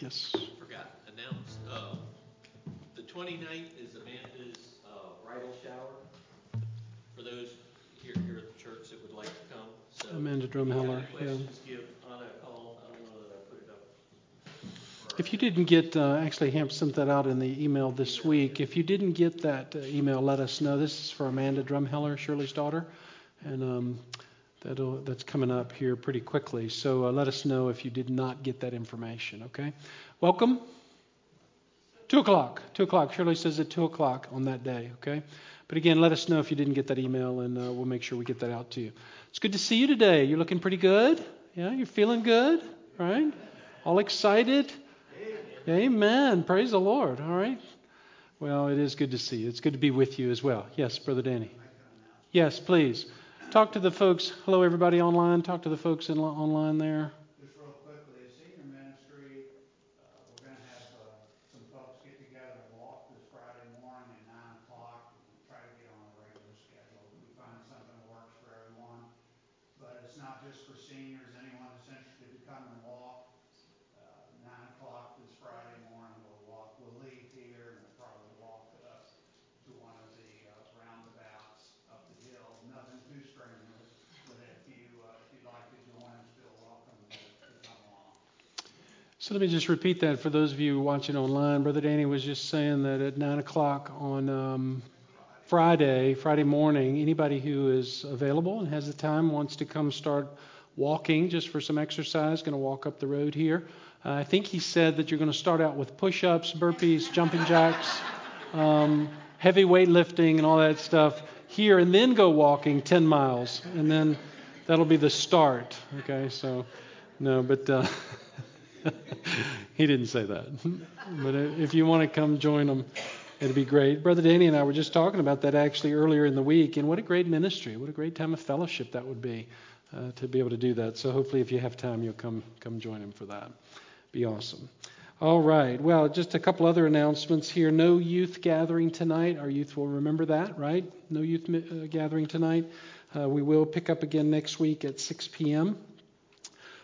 Yes. Forgot, announced, uh, the 29th is Amanda's, uh, bridal shower. For those here, here at the church that would like to come, so. Amanda if you have Drumheller, any yeah. questions, give Anna a call. I don't know that I put it up. If you didn't get, uh, actually, Hamp sent that out in the email this week. If you didn't get that uh, email, let us know. This is for Amanda Drumheller, Shirley's daughter, and um, that'll, that's coming up here pretty quickly. So uh, let us know if you did not get that information. Okay. Welcome. Two o'clock. Two o'clock. Shirley says at two o'clock on that day. Okay. But again, let us know if you didn't get that email, and uh, we'll make sure we get that out to you. It's good to see you today. You're looking pretty good. Yeah, you're feeling good, right? All excited. Amen. Praise the Lord. All right. Well, it is good to see you. It's good to be with you as well. Yes, Brother Danny. Yes, please. Talk to the folks. Hello, everybody online. Talk to the folks in, online there. Just real quickly, senior ministry, uh, we're gonna have, uh, some folks get together and walk this Friday morning at nine o'clock. and Try to get on a regular schedule. We find something that works for everyone. But it's not just for seniors, anyone that's interested to come and walk. Uh, nine o'clock this Friday morning, we'll walk, we'll leave here and we'll probably walk, uh, to one of the, uh, roundabouts up the hill. Nothing too strenuous, but if you, uh, if you'd like to join us, feel welcome to to come along. So let me just repeat that for those of you watching online. Brother Danny was just saying that at 9 o'clock on um, Friday, Friday morning, anybody who is available and has the time wants to come start walking just for some exercise, going to walk up the road here. Uh, I think he said that you're going to start out with push ups, burpees, jumping jacks, um, heavy weightlifting, and all that stuff here, and then go walking 10 miles. And then that'll be the start. Okay, so no, but. Uh, he didn't say that. but if you want to come join them, it'd be great. Brother Danny and I were just talking about that actually earlier in the week, and what a great ministry, what a great time of fellowship that would be uh, to be able to do that. So hopefully, if you have time, you'll come come join him for that. Be awesome. All right. Well, just a couple other announcements here. No youth gathering tonight. Our youth will remember that, right? No youth uh, gathering tonight. Uh, we will pick up again next week at 6 p.m.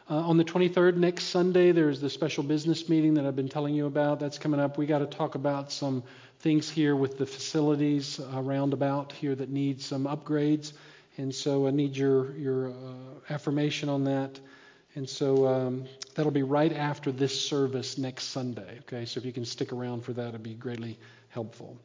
Uh, on the 23rd, next Sunday, there's the special business meeting that I've been telling you about. That's coming up. We got to talk about some things here with the facilities around about here that need some upgrades, and so I need your your uh, affirmation on that. And so um, that'll be right after this service next Sunday. Okay, so if you can stick around for that, it'd be greatly helpful.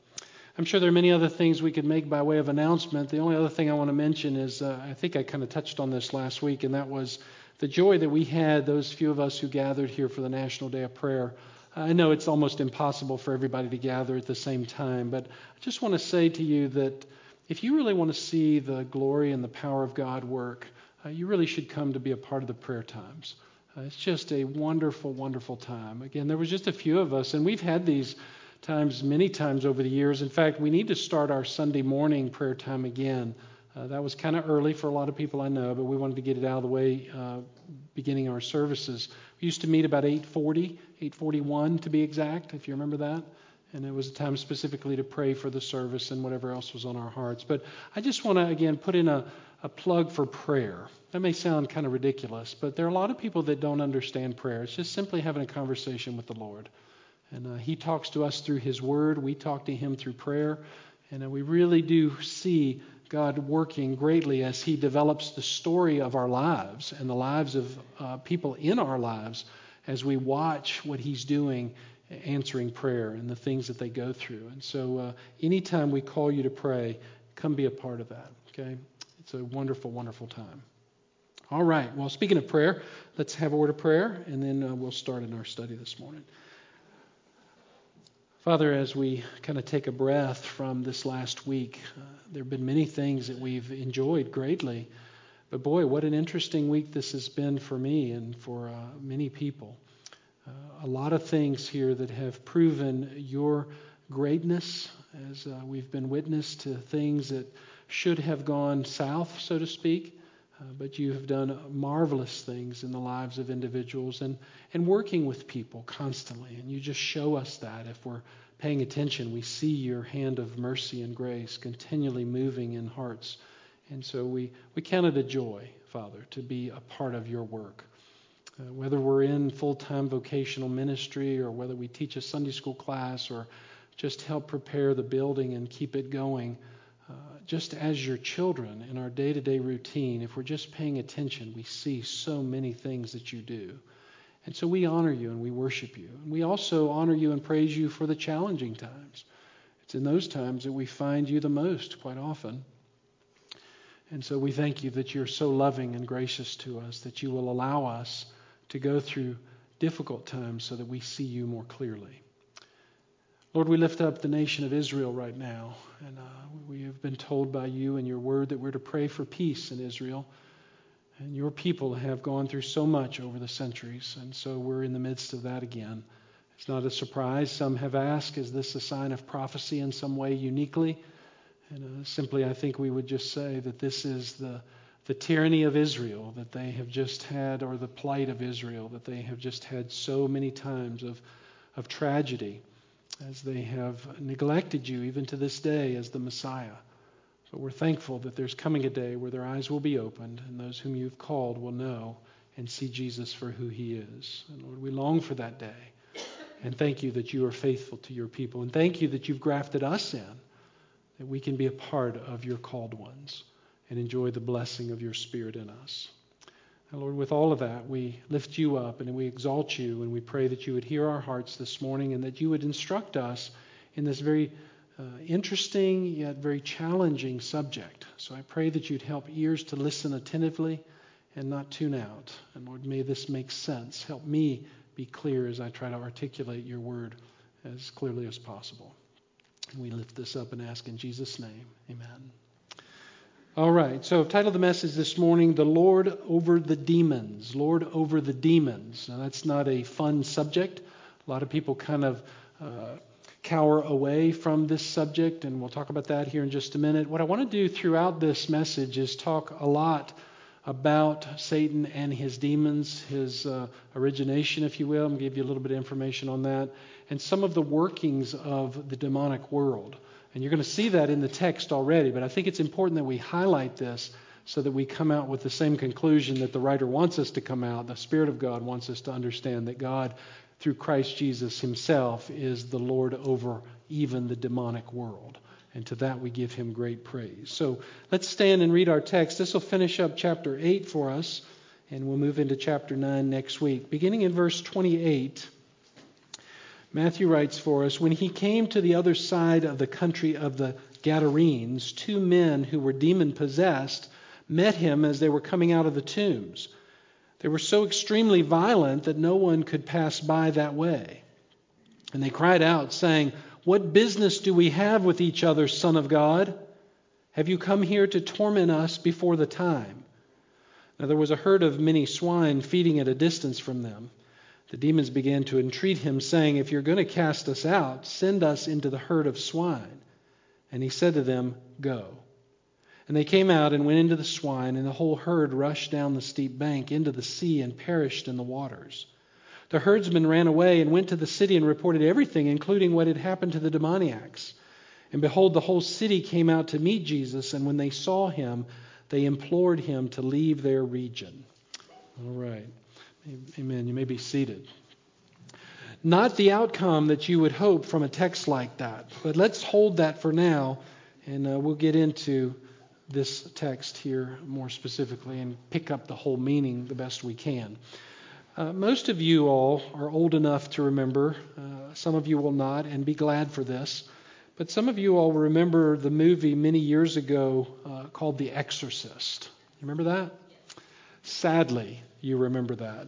I'm sure there are many other things we could make by way of announcement. The only other thing I want to mention is uh, I think I kind of touched on this last week, and that was the joy that we had, those few of us who gathered here for the National Day of Prayer. I know it's almost impossible for everybody to gather at the same time, but I just want to say to you that if you really want to see the glory and the power of God work, uh, you really should come to be a part of the prayer times. Uh, it's just a wonderful, wonderful time. Again, there was just a few of us, and we've had these times many times over the years. In fact, we need to start our Sunday morning prayer time again. Uh, that was kind of early for a lot of people I know, but we wanted to get it out of the way uh, beginning our services. We used to meet about 8:40, 8:41 to be exact, if you remember that. And it was a time specifically to pray for the service and whatever else was on our hearts. But I just want to again put in a, a plug for prayer. That may sound kind of ridiculous, but there are a lot of people that don't understand prayer. It's just simply having a conversation with the Lord. And uh, He talks to us through His Word. We talk to Him through prayer. And uh, we really do see God working greatly as He develops the story of our lives and the lives of uh, people in our lives as we watch what He's doing, answering prayer and the things that they go through. And so, uh, anytime we call you to pray, come be a part of that. Okay? It's a wonderful, wonderful time. All right. Well, speaking of prayer, let's have a word of prayer, and then uh, we'll start in our study this morning. Father, as we kind of take a breath from this last week, uh, there have been many things that we've enjoyed greatly. But boy, what an interesting week this has been for me and for uh, many people. Uh, a lot of things here that have proven your greatness as uh, we've been witness to things that should have gone south, so to speak. Uh, but you have done marvelous things in the lives of individuals and, and working with people constantly. And you just show us that if we're paying attention. We see your hand of mercy and grace continually moving in hearts. And so we, we count it a joy, Father, to be a part of your work. Uh, whether we're in full time vocational ministry or whether we teach a Sunday school class or just help prepare the building and keep it going, just as your children in our day to day routine, if we're just paying attention, we see so many things that you do. And so we honor you and we worship you. And we also honor you and praise you for the challenging times. It's in those times that we find you the most, quite often. And so we thank you that you're so loving and gracious to us, that you will allow us to go through difficult times so that we see you more clearly. Lord, we lift up the nation of Israel right now. And uh, we have been told by you and your word that we're to pray for peace in Israel. And your people have gone through so much over the centuries, and so we're in the midst of that again. It's not a surprise. Some have asked, is this a sign of prophecy in some way uniquely? And uh, simply, I think we would just say that this is the, the tyranny of Israel that they have just had, or the plight of Israel that they have just had so many times of, of tragedy as they have neglected you even to this day as the Messiah. But we're thankful that there's coming a day where their eyes will be opened and those whom you've called will know and see Jesus for who he is. And Lord, we long for that day. And thank you that you are faithful to your people. And thank you that you've grafted us in, that we can be a part of your called ones and enjoy the blessing of your Spirit in us. And Lord, with all of that, we lift you up and we exalt you and we pray that you would hear our hearts this morning and that you would instruct us in this very uh, interesting yet very challenging subject. So I pray that you'd help ears to listen attentively and not tune out. And Lord, may this make sense. Help me be clear as I try to articulate your word as clearly as possible. And we lift this up and ask in Jesus' name. Amen. All right, so title of the message this morning, The Lord Over the Demons. Lord Over the Demons. Now, that's not a fun subject. A lot of people kind of uh, cower away from this subject, and we'll talk about that here in just a minute. What I want to do throughout this message is talk a lot about Satan and his demons, his uh, origination, if you will. I'm going to give you a little bit of information on that, and some of the workings of the demonic world. And you're going to see that in the text already, but I think it's important that we highlight this so that we come out with the same conclusion that the writer wants us to come out. The Spirit of God wants us to understand that God through Christ Jesus himself is the Lord over even the demonic world. And to that we give him great praise. So let's stand and read our text. This will finish up chapter 8 for us, and we'll move into chapter 9 next week. Beginning in verse 28, Matthew writes for us When he came to the other side of the country of the Gadarenes, two men who were demon possessed met him as they were coming out of the tombs. They were so extremely violent that no one could pass by that way. And they cried out, saying, What business do we have with each other, Son of God? Have you come here to torment us before the time? Now there was a herd of many swine feeding at a distance from them. The demons began to entreat him, saying, If you're going to cast us out, send us into the herd of swine. And he said to them, Go. And they came out and went into the swine, and the whole herd rushed down the steep bank into the sea and perished in the waters. The herdsmen ran away and went to the city and reported everything, including what had happened to the demoniacs. And behold, the whole city came out to meet Jesus, and when they saw him, they implored him to leave their region. All right. Amen. You may be seated. Not the outcome that you would hope from a text like that, but let's hold that for now, and uh, we'll get into this text here more specifically and pick up the whole meaning the best we can. Uh, most of you all are old enough to remember, uh, some of you will not, and be glad for this, but some of you all remember the movie many years ago uh, called The Exorcist. You remember that? Sadly, you remember that.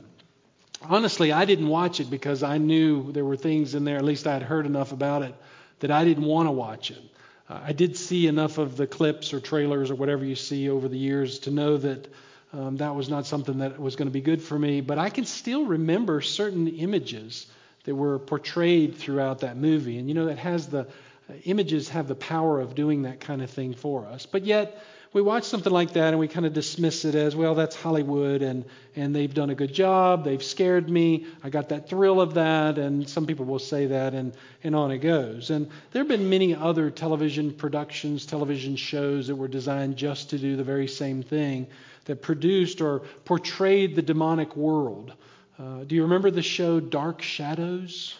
Honestly, I didn't watch it because I knew there were things in there, at least I had heard enough about it, that I didn't want to watch it. Uh, I did see enough of the clips or trailers or whatever you see over the years to know that um, that was not something that was going to be good for me. But I can still remember certain images that were portrayed throughout that movie. And you know, that has the uh, images have the power of doing that kind of thing for us. But yet, we watch something like that and we kind of dismiss it as, well, that's Hollywood and, and they've done a good job. They've scared me. I got that thrill of that. And some people will say that and, and on it goes. And there have been many other television productions, television shows that were designed just to do the very same thing that produced or portrayed the demonic world. Uh, do you remember the show Dark Shadows?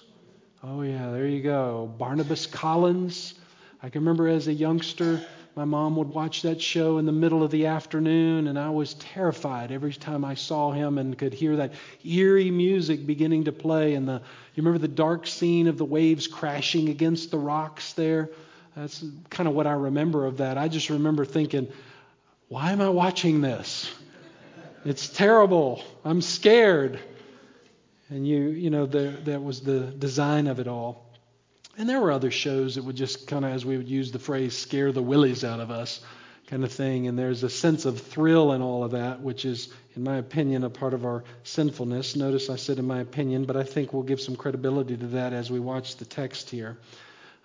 Oh, yeah, there you go. Barnabas Collins. I can remember as a youngster, my mom would watch that show in the middle of the afternoon, and I was terrified every time I saw him and could hear that eerie music beginning to play. And the, you remember the dark scene of the waves crashing against the rocks there? That's kind of what I remember of that. I just remember thinking, why am I watching this? It's terrible. I'm scared. And you, you know, the, that was the design of it all. And there were other shows that would just kind of, as we would use the phrase, scare the willies out of us, kind of thing. And there's a sense of thrill in all of that, which is, in my opinion, a part of our sinfulness. Notice I said in my opinion, but I think we'll give some credibility to that as we watch the text here.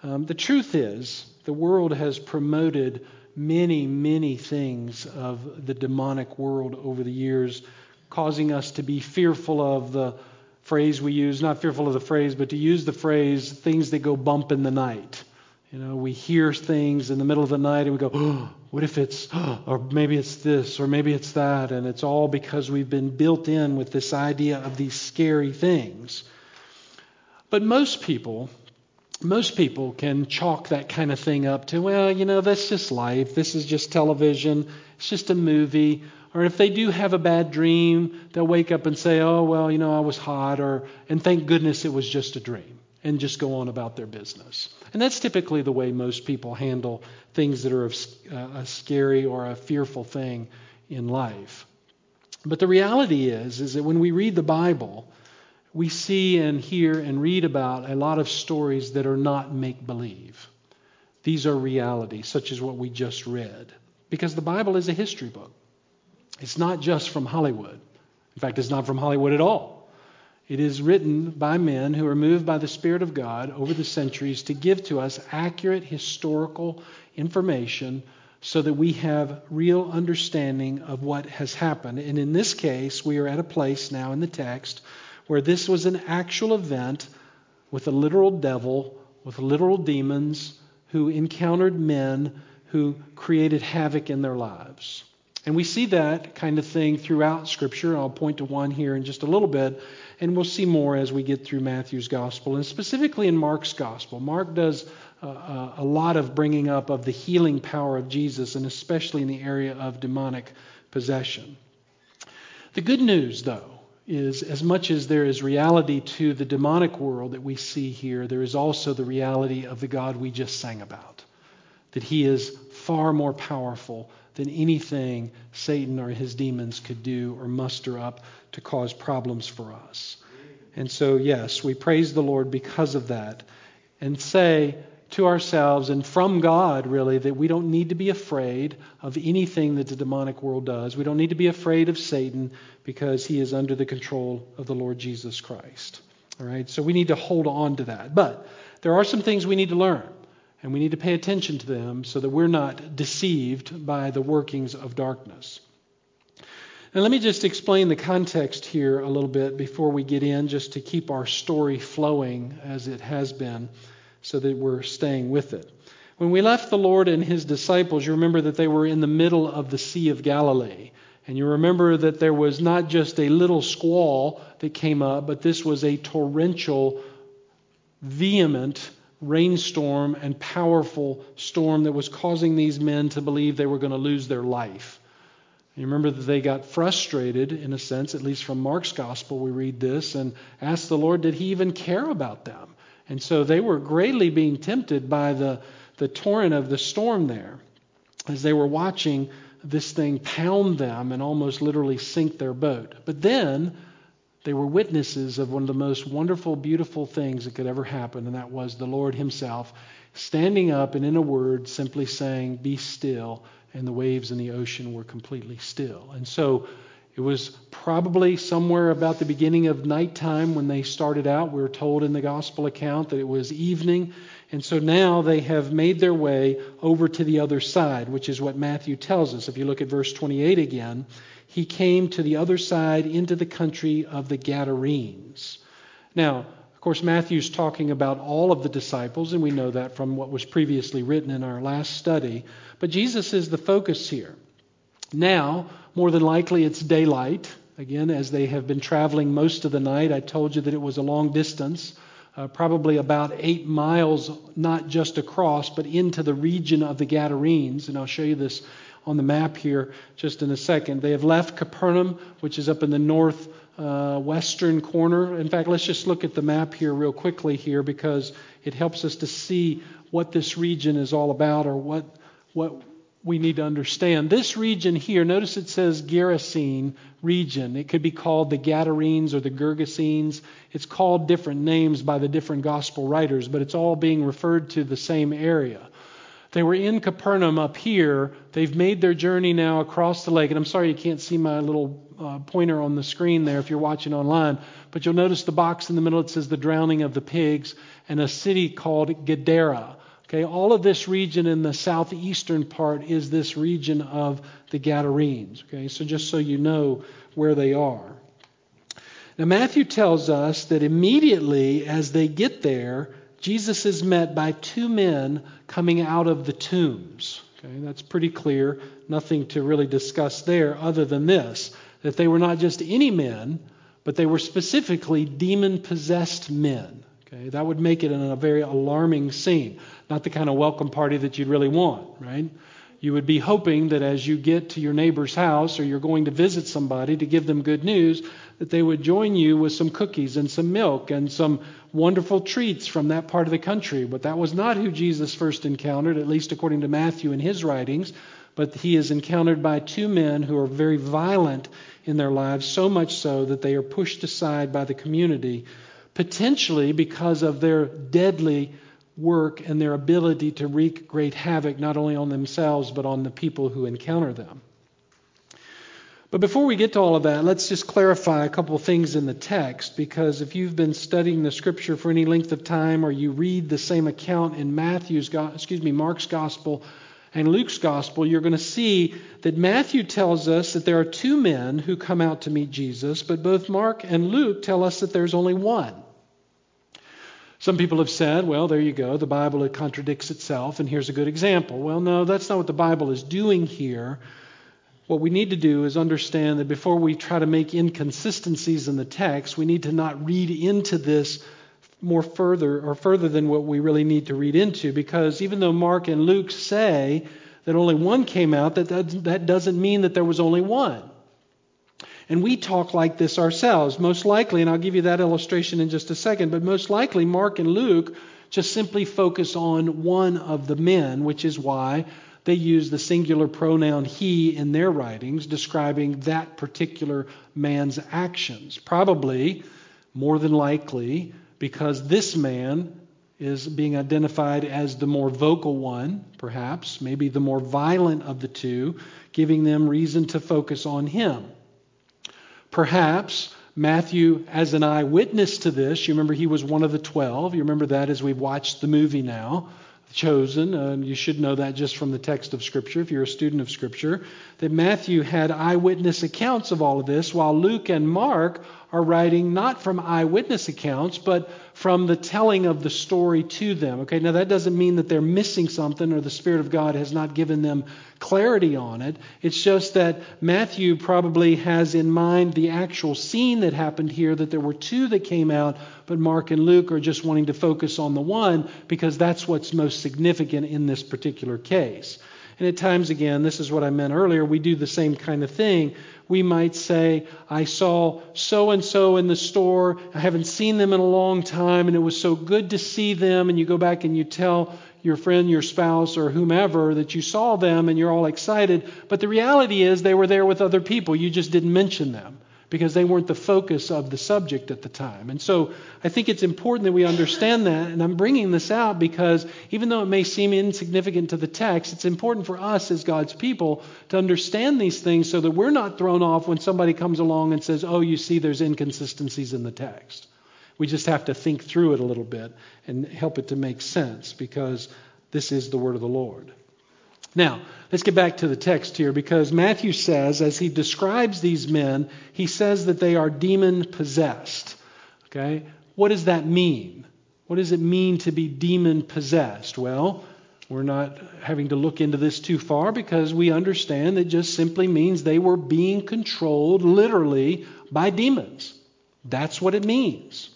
Um, the truth is, the world has promoted many, many things of the demonic world over the years, causing us to be fearful of the phrase we use, not fearful of the phrase, but to use the phrase things that go bump in the night. You know, we hear things in the middle of the night and we go, oh, what if it's, oh, or maybe it's this, or maybe it's that. And it's all because we've been built in with this idea of these scary things. But most people, most people can chalk that kind of thing up to, well, you know, that's just life. This is just television. It's just a movie. Or if they do have a bad dream, they'll wake up and say, oh, well, you know, I was hot, or, and thank goodness it was just a dream, and just go on about their business. And that's typically the way most people handle things that are uh, a scary or a fearful thing in life. But the reality is, is that when we read the Bible, we see and hear and read about a lot of stories that are not make believe. These are realities, such as what we just read. Because the Bible is a history book. It's not just from Hollywood. In fact, it's not from Hollywood at all. It is written by men who are moved by the Spirit of God over the centuries to give to us accurate historical information so that we have real understanding of what has happened. And in this case, we are at a place now in the text where this was an actual event with a literal devil, with literal demons who encountered men who created havoc in their lives. And we see that kind of thing throughout Scripture. I'll point to one here in just a little bit, and we'll see more as we get through Matthew's Gospel, and specifically in Mark's Gospel. Mark does uh, a lot of bringing up of the healing power of Jesus, and especially in the area of demonic possession. The good news, though, is as much as there is reality to the demonic world that we see here, there is also the reality of the God we just sang about. That he is far more powerful than anything Satan or his demons could do or muster up to cause problems for us. And so, yes, we praise the Lord because of that and say to ourselves and from God, really, that we don't need to be afraid of anything that the demonic world does. We don't need to be afraid of Satan because he is under the control of the Lord Jesus Christ. All right, so we need to hold on to that. But there are some things we need to learn. And we need to pay attention to them so that we're not deceived by the workings of darkness. Now, let me just explain the context here a little bit before we get in, just to keep our story flowing as it has been, so that we're staying with it. When we left the Lord and his disciples, you remember that they were in the middle of the Sea of Galilee. And you remember that there was not just a little squall that came up, but this was a torrential, vehement, rainstorm and powerful storm that was causing these men to believe they were going to lose their life. You remember that they got frustrated, in a sense, at least from Mark's gospel, we read this, and asked the Lord, did he even care about them? And so they were greatly being tempted by the, the torrent of the storm there as they were watching this thing pound them and almost literally sink their boat. But then they were witnesses of one of the most wonderful, beautiful things that could ever happen, and that was the Lord Himself standing up and, in a word, simply saying, Be still. And the waves in the ocean were completely still. And so it was probably somewhere about the beginning of nighttime when they started out. We're told in the gospel account that it was evening. And so now they have made their way over to the other side, which is what Matthew tells us. If you look at verse 28 again, he came to the other side into the country of the Gadarenes. Now, of course, Matthew's talking about all of the disciples, and we know that from what was previously written in our last study. But Jesus is the focus here. Now, more than likely, it's daylight. again, as they have been traveling most of the night. I told you that it was a long distance, uh, probably about eight miles, not just across, but into the region of the Gadarenes. And I'll show you this on the map here just in a second. They have left Capernaum, which is up in the north uh, western corner. In fact, let's just look at the map here real quickly here because it helps us to see what this region is all about or what what we need to understand. This region here, notice it says Gerasene region. It could be called the Gadarenes or the Gergesenes. It's called different names by the different gospel writers, but it's all being referred to the same area. They were in Capernaum up here. They've made their journey now across the lake. And I'm sorry you can't see my little uh, pointer on the screen there if you're watching online, but you'll notice the box in the middle. It says the drowning of the pigs and a city called Gadara. Okay, all of this region in the southeastern part is this region of the Gadarenes. Okay, so just so you know where they are. Now, Matthew tells us that immediately as they get there, Jesus is met by two men coming out of the tombs. Okay, that's pretty clear. Nothing to really discuss there other than this that they were not just any men, but they were specifically demon possessed men. Okay, that would make it a very alarming scene. Not the kind of welcome party that you'd really want, right? You would be hoping that as you get to your neighbor's house or you're going to visit somebody to give them good news, that they would join you with some cookies and some milk and some wonderful treats from that part of the country. But that was not who Jesus first encountered, at least according to Matthew in his writings. But he is encountered by two men who are very violent in their lives, so much so that they are pushed aside by the community, potentially because of their deadly work and their ability to wreak great havoc not only on themselves but on the people who encounter them. But before we get to all of that, let's just clarify a couple of things in the text because if you've been studying the scripture for any length of time or you read the same account in Matthew's excuse me Mark's gospel and Luke's gospel, you're going to see that Matthew tells us that there are two men who come out to meet Jesus, but both Mark and Luke tell us that there's only one. Some people have said, well, there you go, the Bible it contradicts itself, and here's a good example. Well, no, that's not what the Bible is doing here what we need to do is understand that before we try to make inconsistencies in the text, we need to not read into this more further or further than what we really need to read into because even though Mark and Luke say that only one came out, that, that, that doesn't mean that there was only one. And we talk like this ourselves. Most likely, and I'll give you that illustration in just a second, but most likely Mark and Luke just simply focus on one of the men, which is why they use the singular pronoun he in their writings, describing that particular man's actions. Probably, more than likely, because this man is being identified as the more vocal one, perhaps, maybe the more violent of the two, giving them reason to focus on him. Perhaps Matthew, as an eyewitness to this, you remember he was one of the twelve. You remember that as we've watched the movie now chosen, and you should know that just from the text of Scripture if you're a student of Scripture, that Matthew had eyewitness accounts of all of this, while Luke and Mark are writing not from eyewitness accounts, but from the telling of the story to them. Okay, now that doesn't mean that they're missing something or the Spirit of God has not given them clarity on it. It's just that Matthew probably has in mind the actual scene that happened here, that there were two that came out, but Mark and Luke are just wanting to focus on the one because that's what's most significant in this particular case. And at times, again, this is what I meant earlier, we do the same kind of thing. We might say, I saw so and so in the store. I haven't seen them in a long time, and it was so good to see them. And you go back and you tell your friend, your spouse, or whomever that you saw them and you're all excited. But the reality is they were there with other people. You just didn't mention them because they weren't the focus of the subject at the time. And so I think it's important that we understand that. And I'm bringing this out because even though it may seem insignificant to the text, it's important for us as God's people to understand these things so that we're not thrown off when somebody comes along and says, oh, you see, there's inconsistencies in the text. We just have to think through it a little bit and help it to make sense because this is the word of the Lord. Now, let's get back to the text here because Matthew says, as he describes these men, he says that they are demon possessed. Okay? What does that mean? What does it mean to be demon possessed? Well, we're not having to look into this too far because we understand that just simply means they were being controlled literally by demons. That's what it means.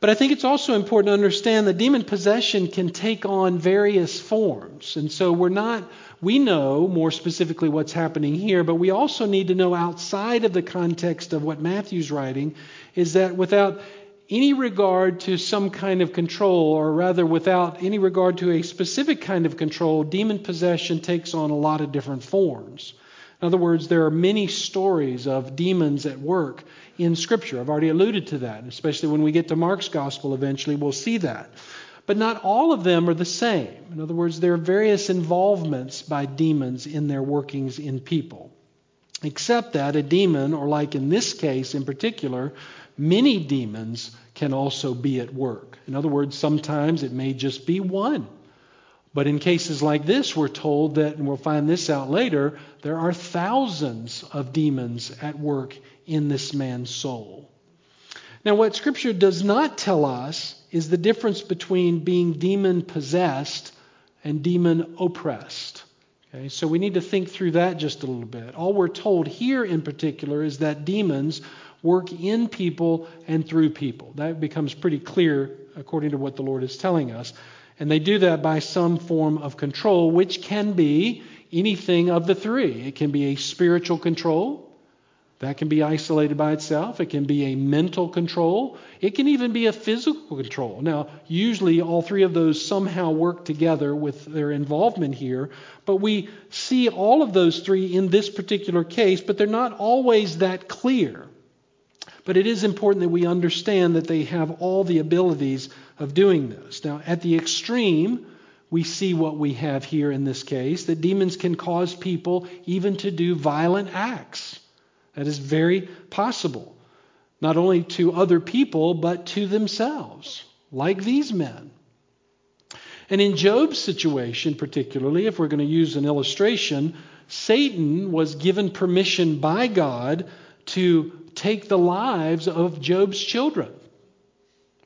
But I think it's also important to understand that demon possession can take on various forms. And so we're not, we know more specifically what's happening here, but we also need to know outside of the context of what Matthew's writing is that without any regard to some kind of control, or rather without any regard to a specific kind of control, demon possession takes on a lot of different forms. In other words, there are many stories of demons at work in Scripture. I've already alluded to that, especially when we get to Mark's Gospel eventually, we'll see that. But not all of them are the same. In other words, there are various involvements by demons in their workings in people. Except that a demon, or like in this case in particular, many demons can also be at work. In other words, sometimes it may just be one. But in cases like this, we're told that, and we'll find this out later, there are thousands of demons at work in this man's soul. Now, what Scripture does not tell us is the difference between being demon possessed and demon oppressed. Okay, so we need to think through that just a little bit. All we're told here in particular is that demons work in people and through people. That becomes pretty clear according to what the Lord is telling us. And they do that by some form of control, which can be anything of the three. It can be a spiritual control. That can be isolated by itself. It can be a mental control. It can even be a physical control. Now, usually all three of those somehow work together with their involvement here, but we see all of those three in this particular case, but they're not always that clear. But it is important that we understand that they have all the abilities of doing this. Now, at the extreme, we see what we have here in this case that demons can cause people even to do violent acts. That is very possible, not only to other people, but to themselves, like these men. And in Job's situation, particularly, if we're going to use an illustration, Satan was given permission by God to take the lives of Job's children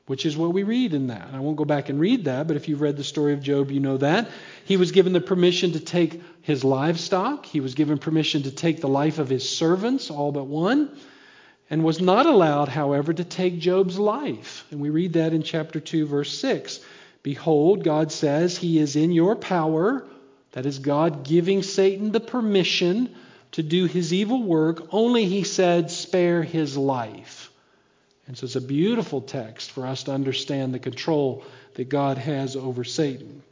which is what we read in that. I won't go back and read that, but if you've read the story of Job, you know that. He was given the permission to take his livestock, he was given permission to take the life of his servants, all but one, and was not allowed, however, to take Job's life. And we read that in chapter 2, verse 6. Behold, God says, He is in your power. That is God giving Satan the permission to do his evil work, only, he said, spare his life. And so it's a beautiful text for us to understand the control that God has over Satan.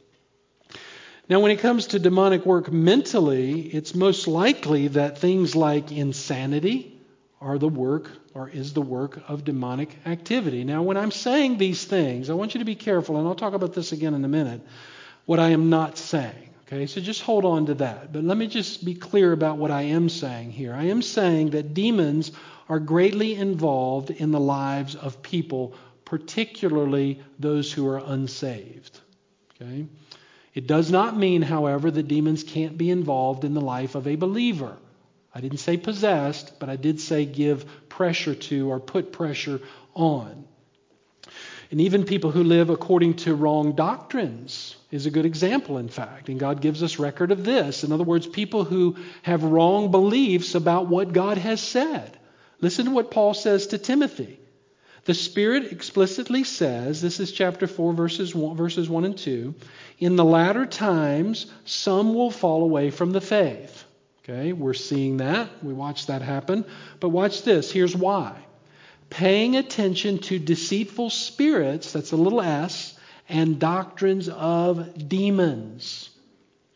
Now, when it comes to demonic work mentally, it's most likely that things like insanity are the work or is the work of demonic activity. Now, when I'm saying these things, I want you to be careful, and I'll talk about this again in a minute, what I am not saying. Okay, so just hold on to that. But let me just be clear about what I am saying here. I am saying that demons are greatly involved in the lives of people, particularly those who are unsaved. Okay? It does not mean, however, that demons can't be involved in the life of a believer. I didn't say possessed, but I did say give pressure to or put pressure on. And even people who live according to wrong doctrines is a good example, in fact. And God gives us record of this. In other words, people who have wrong beliefs about what God has said. Listen to what Paul says to Timothy. The Spirit explicitly says, this is chapter 4, verses 1, verses 1 and 2, in the latter times, some will fall away from the faith. Okay, we're seeing that. We watch that happen. But watch this. Here's why. Paying attention to deceitful spirits, that's a little s, and doctrines of demons.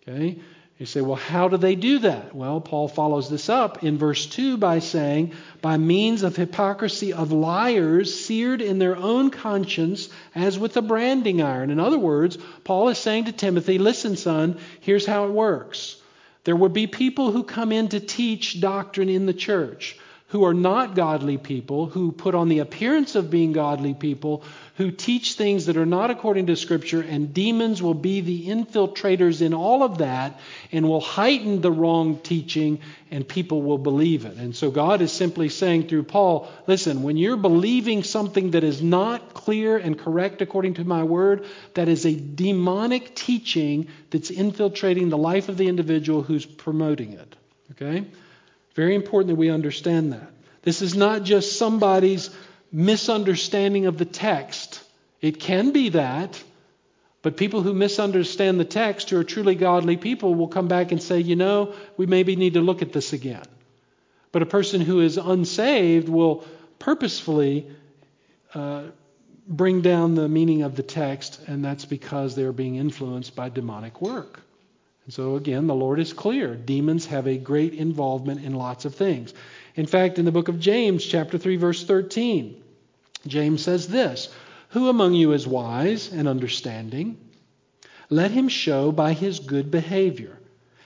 Okay? You say, well, how do they do that? Well, Paul follows this up in verse 2 by saying, by means of hypocrisy of liars seared in their own conscience as with a branding iron. In other words, Paul is saying to Timothy, listen, son, here's how it works. There would be people who come in to teach doctrine in the church who are not godly people, who put on the appearance of being godly people, who teach things that are not according to Scripture, and demons will be the infiltrators in all of that and will heighten the wrong teaching, and people will believe it. And so God is simply saying through Paul listen, when you're believing something that is not clear and correct according to my word, that is a demonic teaching that's infiltrating the life of the individual who's promoting it. Okay? Very important that we understand that. This is not just somebody's misunderstanding of the text. It can be that, but people who misunderstand the text, who are truly godly people, will come back and say, you know, we maybe need to look at this again. But a person who is unsaved will purposefully uh, bring down the meaning of the text, and that's because they're being influenced by demonic work. And so, again, the Lord is clear. Demons have a great involvement in lots of things. In fact, in the book of James, chapter 3, verse 13, James says this Who among you is wise and understanding? Let him show by his good behavior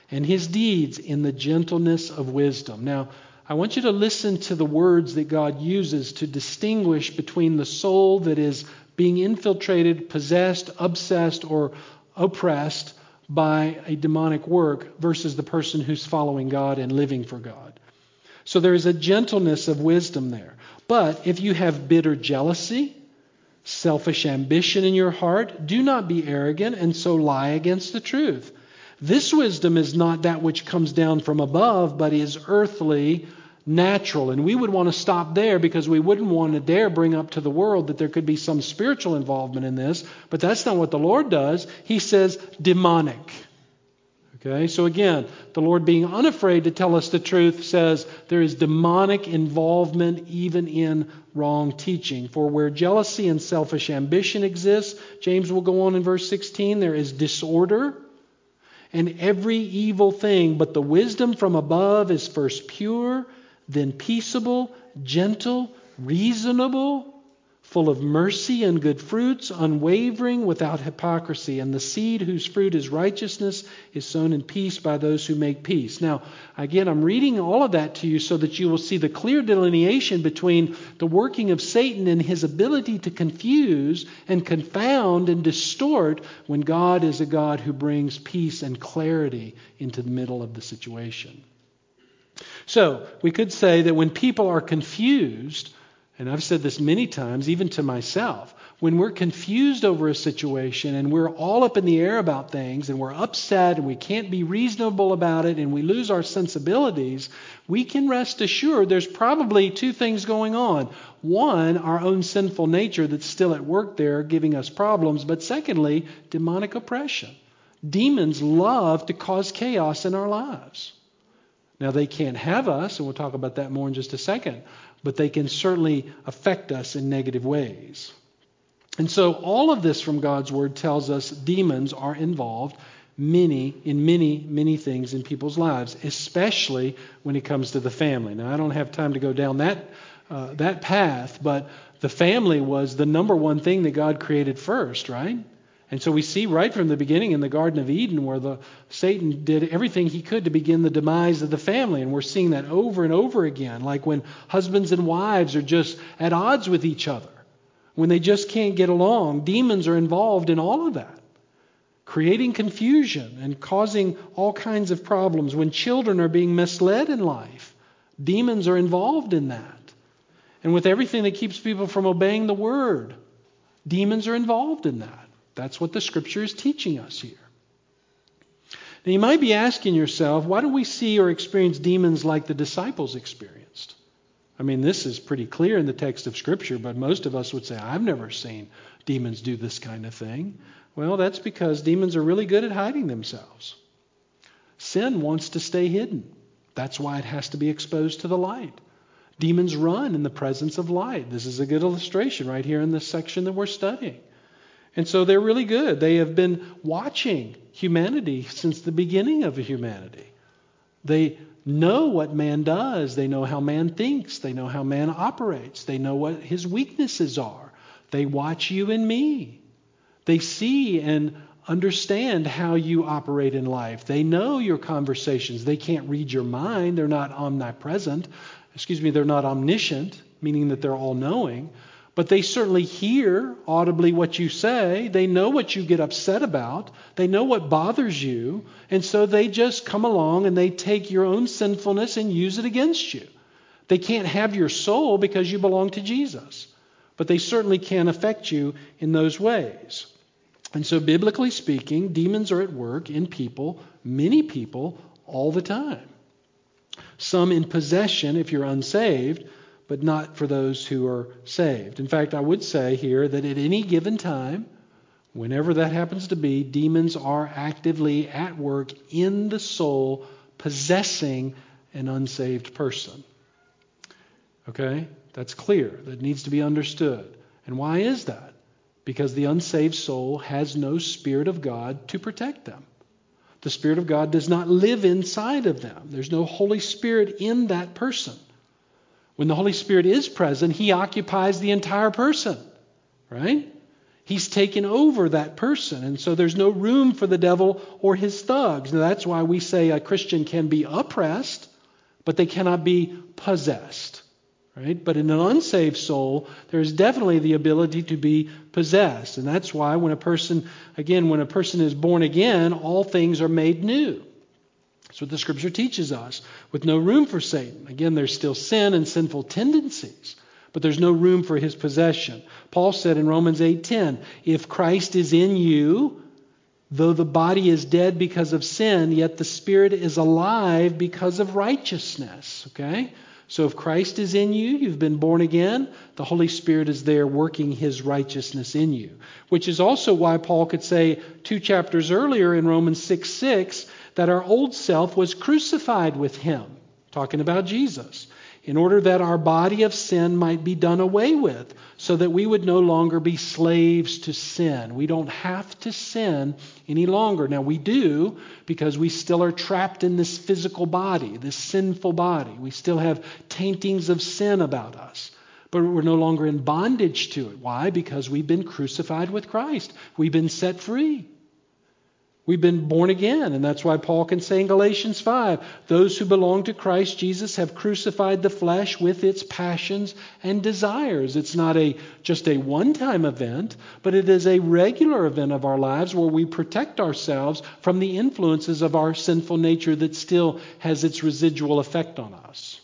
and his deeds in the gentleness of wisdom. Now, I want you to listen to the words that God uses to distinguish between the soul that is being infiltrated, possessed, obsessed, or oppressed by a demonic work versus the person who's following God and living for God. So there is a gentleness of wisdom there. But if you have bitter jealousy, selfish ambition in your heart, do not be arrogant and so lie against the truth. This wisdom is not that which comes down from above, but is earthly, natural. And we would want to stop there because we wouldn't want to dare bring up to the world that there could be some spiritual involvement in this. But that's not what the Lord does. He says demonic. Okay, so again, the Lord being unafraid to tell us the truth says there is demonic involvement even in wrong teaching. For where jealousy and selfish ambition exists, James will go on in verse 16, there is disorder and every evil thing, but the wisdom from above is first pure, then peaceable, gentle, reasonable, full of mercy and good fruits, unwavering, without hypocrisy. And the seed whose fruit is righteousness is sown in peace by those who make peace. Now, again, I'm reading all of that to you so that you will see the clear delineation between the working of Satan and his ability to confuse and confound and distort when God is a God who brings peace and clarity into the middle of the situation. So, we could say that when people are confused, and I've said this many times, even to myself, when we're confused over a situation and we're all up in the air about things and we're upset and we can't be reasonable about it and we lose our sensibilities, we can rest assured there's probably two things going on. One, our own sinful nature that's still at work there giving us problems, but secondly, demonic oppression. Demons love to cause chaos in our lives. Now, they can't have us, and we'll talk about that more in just a second, but they can certainly affect us in negative ways. And so all of this from God's word tells us demons are involved many in many many things in people's lives, especially when it comes to the family. Now I don't have time to go down that uh, that path, but the family was the number one thing that God created first, right? And so we see right from the beginning in the Garden of Eden where the Satan did everything he could to begin the demise of the family. And we're seeing that over and over again, like when husbands and wives are just at odds with each other, when they just can't get along. Demons are involved in all of that, creating confusion and causing all kinds of problems. When children are being misled in life, demons are involved in that. And with everything that keeps people from obeying the word, demons are involved in that. That's what the scripture is teaching us here. Now, you might be asking yourself, why do we see or experience demons like the disciples experienced? I mean, this is pretty clear in the text of Scripture, but most of us would say, I've never seen demons do this kind of thing. Well, that's because demons are really good at hiding themselves. Sin wants to stay hidden. That's why it has to be exposed to the light. Demons run in the presence of light. This is a good illustration right here in this section that we're studying. And so they're really good. They have been watching humanity since the beginning of humanity. They know what man does, they know how man thinks, they know how man operates, they know what his weaknesses are. They watch you and me. They see and understand how you operate in life. They know your conversations. They can't read your mind. They're not omnipresent. Excuse me, they're not omniscient, meaning that they're all knowing. But they certainly hear audibly what you say. They know what you get upset about. They know what bothers you. And so they just come along and they take your own sinfulness and use it against you. They can't have your soul because you belong to Jesus. But they certainly can affect you in those ways. And so, biblically speaking, demons are at work in people, many people, all the time. Some in possession if you're unsaved, but not for those who are saved. In fact, I would say here that at any given time, whenever that happens to be, demons are actively at work in the soul, possessing an unsaved person. Okay? That's clear. That needs to be understood. And why is that? Because the unsaved soul has no Spirit of God to protect them. The Spirit of God does not live inside of them. There's no Holy Spirit in that person. When the Holy Spirit is present, He occupies the entire person, right? He's taken over that person. And so there's no room for the devil or his thugs. Now, that's why we say a Christian can be oppressed, but they cannot be possessed. Right? But in an unsaved soul, there is definitely the ability to be possessed. And that's why when a person, again, when a person is born again, all things are made new. That's what the scripture teaches us, with no room for Satan. Again, there's still sin and sinful tendencies, but there's no room for his possession. Paul said in Romans 8:10, if Christ is in you, though the body is dead because of sin, yet the spirit is alive because of righteousness. Okay? So if Christ is in you, you've been born again, the Holy Spirit is there working his righteousness in you. Which is also why Paul could say two chapters earlier in Romans 6 6 that our old self was crucified with him, talking about Jesus, in order that our body of sin might be done away with, so that we would no longer be slaves to sin. We don't have to sin any longer. Now, we do because we still are trapped in this physical body, this sinful body. We still have taintings of sin about us. But we're no longer in bondage to it. Why? Because we've been crucified with Christ. We've been set free. We've been born again, and that's why Paul can say in Galatians 5 those who belong to Christ Jesus have crucified the flesh with its passions and desires. It's not a just a one-time event, but it is a regular event of our lives where we protect ourselves from the influences of our sinful nature that still has its residual effect on us.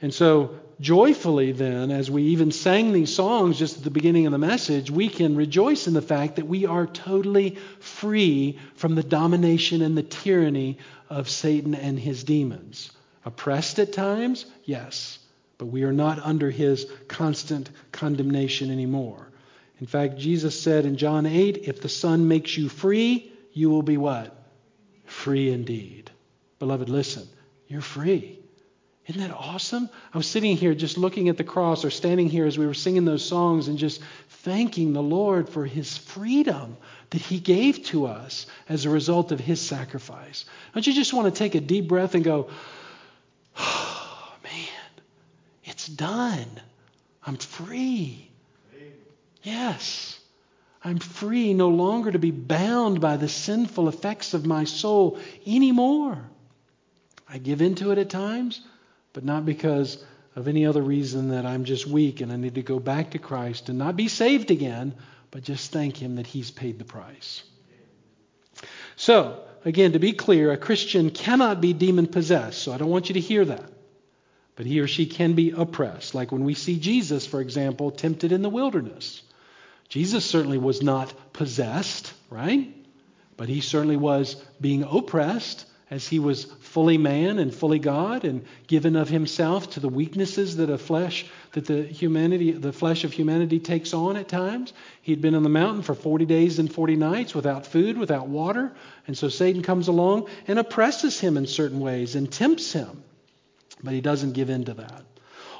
And so joyfully, then, as we even sang these songs just at the beginning of the message, we can rejoice in the fact that we are totally free from the domination and the tyranny of Satan and his demons. Oppressed at times? Yes. But we are not under his constant condemnation anymore. In fact, Jesus said in John 8, if the Son makes you free, you will be what? Free indeed. Beloved, listen, you're free. Isn't that awesome? I was sitting here just looking at the cross or standing here as we were singing those songs and just thanking the Lord for his freedom that he gave to us as a result of his sacrifice. Don't you just want to take a deep breath and go, oh, man, it's done. I'm free. Yes. I'm free no longer to be bound by the sinful effects of my soul anymore. I give into it at times but not because of any other reason that I'm just weak and I need to go back to Christ and not be saved again, but just thank Him that He's paid the price. So, again, to be clear, a Christian cannot be demon possessed, so I don't want you to hear that. But he or she can be oppressed. Like when we see Jesus, for example, tempted in the wilderness. Jesus certainly was not possessed, right? But he certainly was being oppressed as he was fully man and fully God and given of himself to the weaknesses that a flesh that the humanity the flesh of humanity takes on at times. He'd been on the mountain for 40 days and 40 nights without food, without water, and so Satan comes along and oppresses him in certain ways and tempts him. But he doesn't give in to that.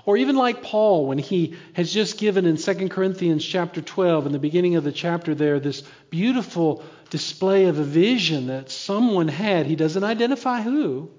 Or even like Paul, when he has just given in 2 Corinthians chapter 12, in the beginning of the chapter there, this beautiful display of a vision that someone had. He doesn't identify who.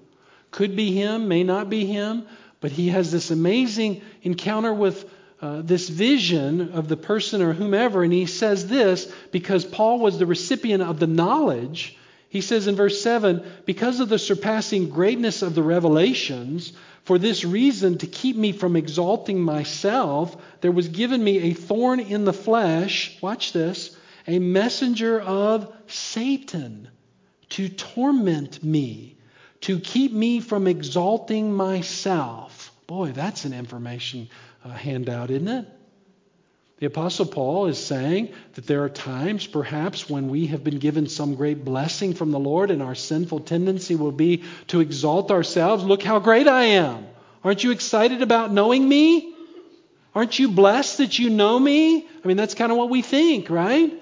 Could be him, may not be him, but he has this amazing encounter with uh, this vision of the person or whomever, and he says this because Paul was the recipient of the knowledge. He says in verse 7 because of the surpassing greatness of the revelations, for this reason, to keep me from exalting myself, there was given me a thorn in the flesh. Watch this a messenger of Satan to torment me, to keep me from exalting myself. Boy, that's an information uh, handout, isn't it? The Apostle Paul is saying that there are times, perhaps, when we have been given some great blessing from the Lord, and our sinful tendency will be to exalt ourselves. Look how great I am. Aren't you excited about knowing me? Aren't you blessed that you know me? I mean, that's kind of what we think, right?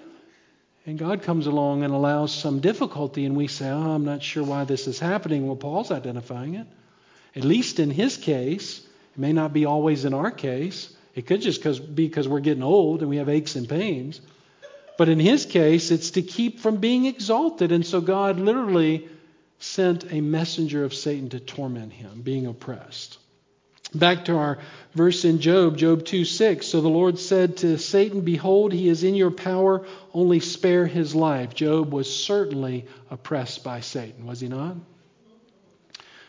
And God comes along and allows some difficulty, and we say, Oh, I'm not sure why this is happening. Well, Paul's identifying it. At least in his case, it may not be always in our case. It could just be because we're getting old and we have aches and pains. But in his case, it's to keep from being exalted. And so God literally sent a messenger of Satan to torment him, being oppressed. Back to our verse in Job, Job 2 6. So the Lord said to Satan, Behold, he is in your power, only spare his life. Job was certainly oppressed by Satan, was he not?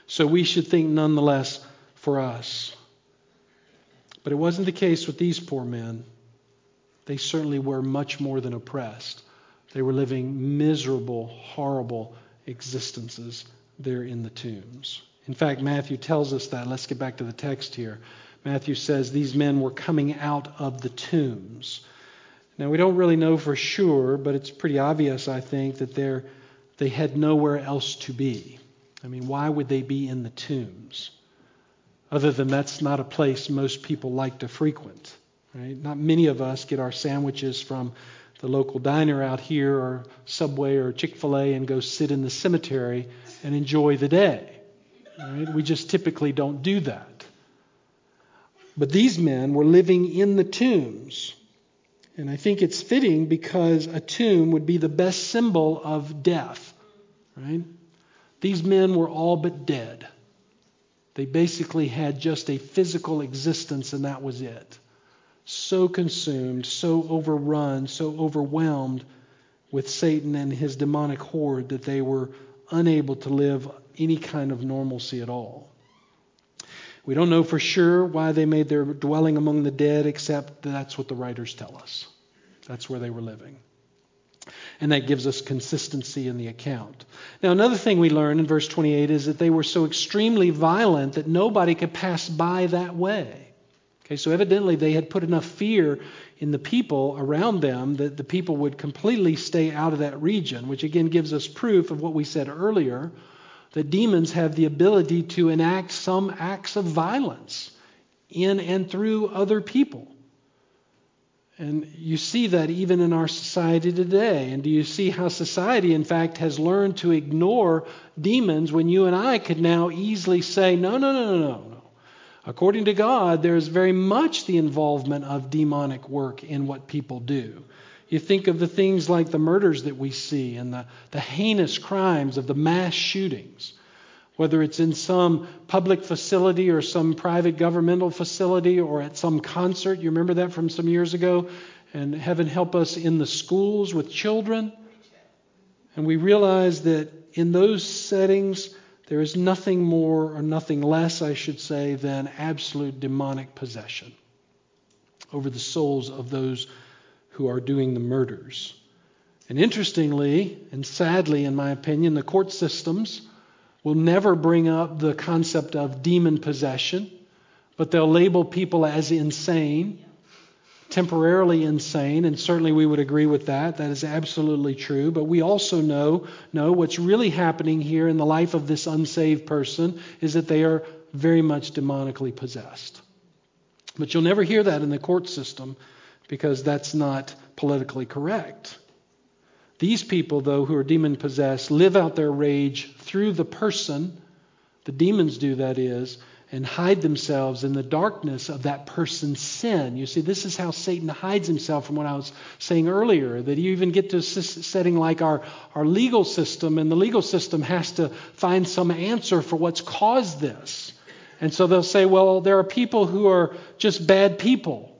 So we should think nonetheless for us. But it wasn't the case with these poor men. They certainly were much more than oppressed. They were living miserable, horrible existences there in the tombs. In fact, Matthew tells us that. Let's get back to the text here. Matthew says these men were coming out of the tombs. Now, we don't really know for sure, but it's pretty obvious, I think, that they're, they had nowhere else to be. I mean, why would they be in the tombs? Other than that's not a place most people like to frequent. Right? Not many of us get our sandwiches from the local diner out here or Subway or Chick fil A and go sit in the cemetery and enjoy the day. Right? We just typically don't do that. But these men were living in the tombs. And I think it's fitting because a tomb would be the best symbol of death. Right? These men were all but dead. They basically had just a physical existence, and that was it. So consumed, so overrun, so overwhelmed with Satan and his demonic horde that they were unable to live any kind of normalcy at all. We don't know for sure why they made their dwelling among the dead, except that's what the writers tell us. That's where they were living. And that gives us consistency in the account. Now, another thing we learn in verse 28 is that they were so extremely violent that nobody could pass by that way. Okay, so evidently they had put enough fear in the people around them that the people would completely stay out of that region, which again gives us proof of what we said earlier that demons have the ability to enact some acts of violence in and through other people. And you see that even in our society today. And do you see how society, in fact, has learned to ignore demons when you and I could now easily say, no, no, no, no, no, no. According to God, there is very much the involvement of demonic work in what people do. You think of the things like the murders that we see and the, the heinous crimes of the mass shootings, whether it's in some public facility or some private governmental facility or at some concert. You remember that from some years ago? And heaven help us in the schools with children. And we realize that in those settings, there is nothing more or nothing less, I should say, than absolute demonic possession over the souls of those who are doing the murders. And interestingly, and sadly, in my opinion, the court systems will never bring up the concept of demon possession, but they'll label people as insane, temporarily insane, and certainly we would agree with that. That is absolutely true. But we also know, know what's really happening here in the life of this unsaved person is that they are very much demonically possessed. But you'll never hear that in the court system because that's not politically correct. These people, though, who are demon possessed, live out their rage through the person, the demons do, that is, and hide themselves in the darkness of that person's sin. You see, this is how Satan hides himself from what I was saying earlier, that you even get to a setting like our, our legal system, and the legal system has to find some answer for what's caused this. And so they'll say, well, there are people who are just bad people.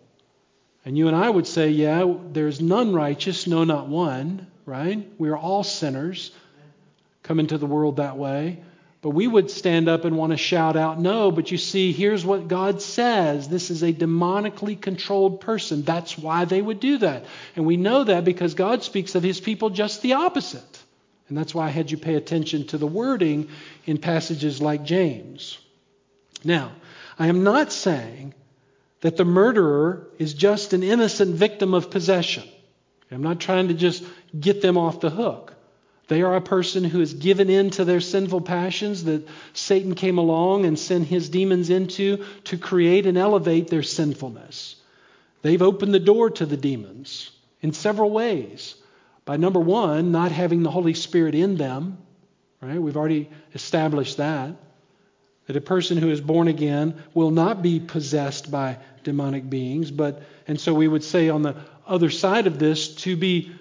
And you and I would say, yeah, there's none righteous, no, not one, right? We are all sinners, come into the world that way. But we would stand up and want to shout out, no, but you see, here's what God says. This is a demonically controlled person. That's why they would do that. And we know that because God speaks of his people just the opposite. And that's why I had you pay attention to the wording in passages like James. Now, I am not saying that the murderer is just an innocent victim of possession. I'm not trying to just get them off the hook. They are a person who has given in to their sinful passions that Satan came along and sent his demons into to create and elevate their sinfulness. They've opened the door to the demons in several ways. By number one, not having the Holy Spirit in them, right? We've already established that. That a person who is born again will not be possessed by demonic beings, but, and so we would say on the other side of this, to be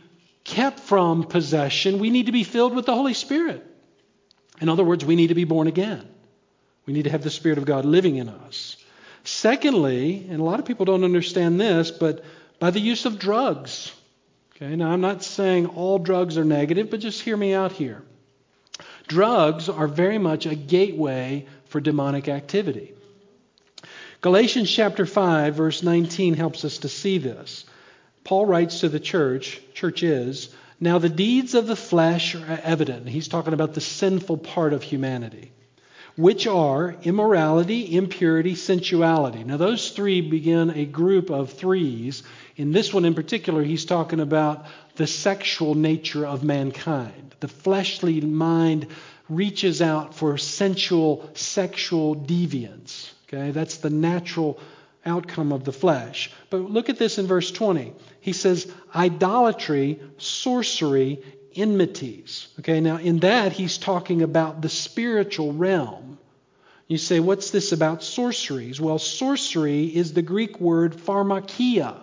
kept from possession, we need to be filled with the Holy Spirit. In other words, we need to be born again. We need to have the Spirit of God living in us. Secondly, and a lot of people don't understand this, but by the use of drugs. Okay, now I'm not saying all drugs are negative, but just hear me out here. Drugs are very much a gateway for demonic activity. Galatians chapter 5 verse 19 helps us to see this. Paul writes to the church, church is, now the deeds of the flesh are evident. He's talking about the sinful part of humanity, which are immorality, impurity, sensuality. Now those three begin a group of threes. In this one in particular, he's talking about the sexual nature of mankind. The fleshly mind reaches out for sensual, sexual deviance. Okay, that's the natural outcome of the flesh. But look at this in verse 20. He says, idolatry, sorcery, enmities. Okay, now in that he's talking about the spiritual realm. You say, what's this about sorceries? Well, sorcery is the Greek word pharmakia.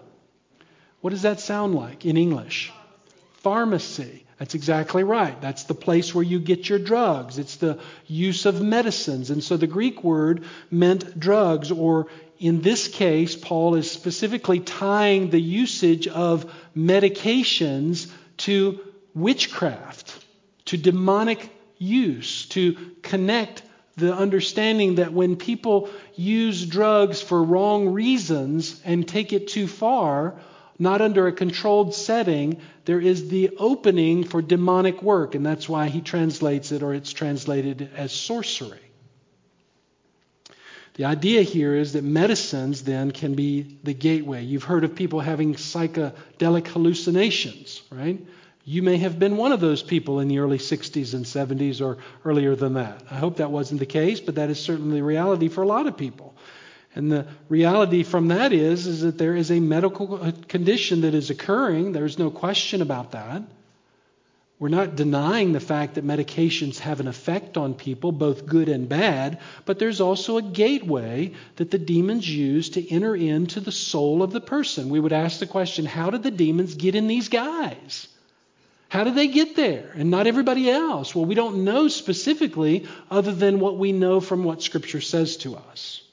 What does that sound like in English? Pharmacy. Pharmacy. That's exactly right. That's the place where you get your drugs. It's the use of medicines. And so the Greek word meant drugs, or in this case, Paul is specifically tying the usage of medications to witchcraft, to demonic use, to connect the understanding that when people use drugs for wrong reasons and take it too far, not under a controlled setting, there is the opening for demonic work, and that's why he translates it, or it's translated as sorcery. The idea here is that medicines then can be the gateway. You've heard of people having psychedelic hallucinations, right? You may have been one of those people in the early 60s and 70s or earlier than that. I hope that wasn't the case, but that is certainly the reality for a lot of people. And the reality from that is, is that there is a medical condition that is occurring. There's no question about that. We're not denying the fact that medications have an effect on people, both good and bad, but there's also a gateway that the demons use to enter into the soul of the person. We would ask the question how did the demons get in these guys? How did they get there and not everybody else? Well, we don't know specifically other than what we know from what Scripture says to us.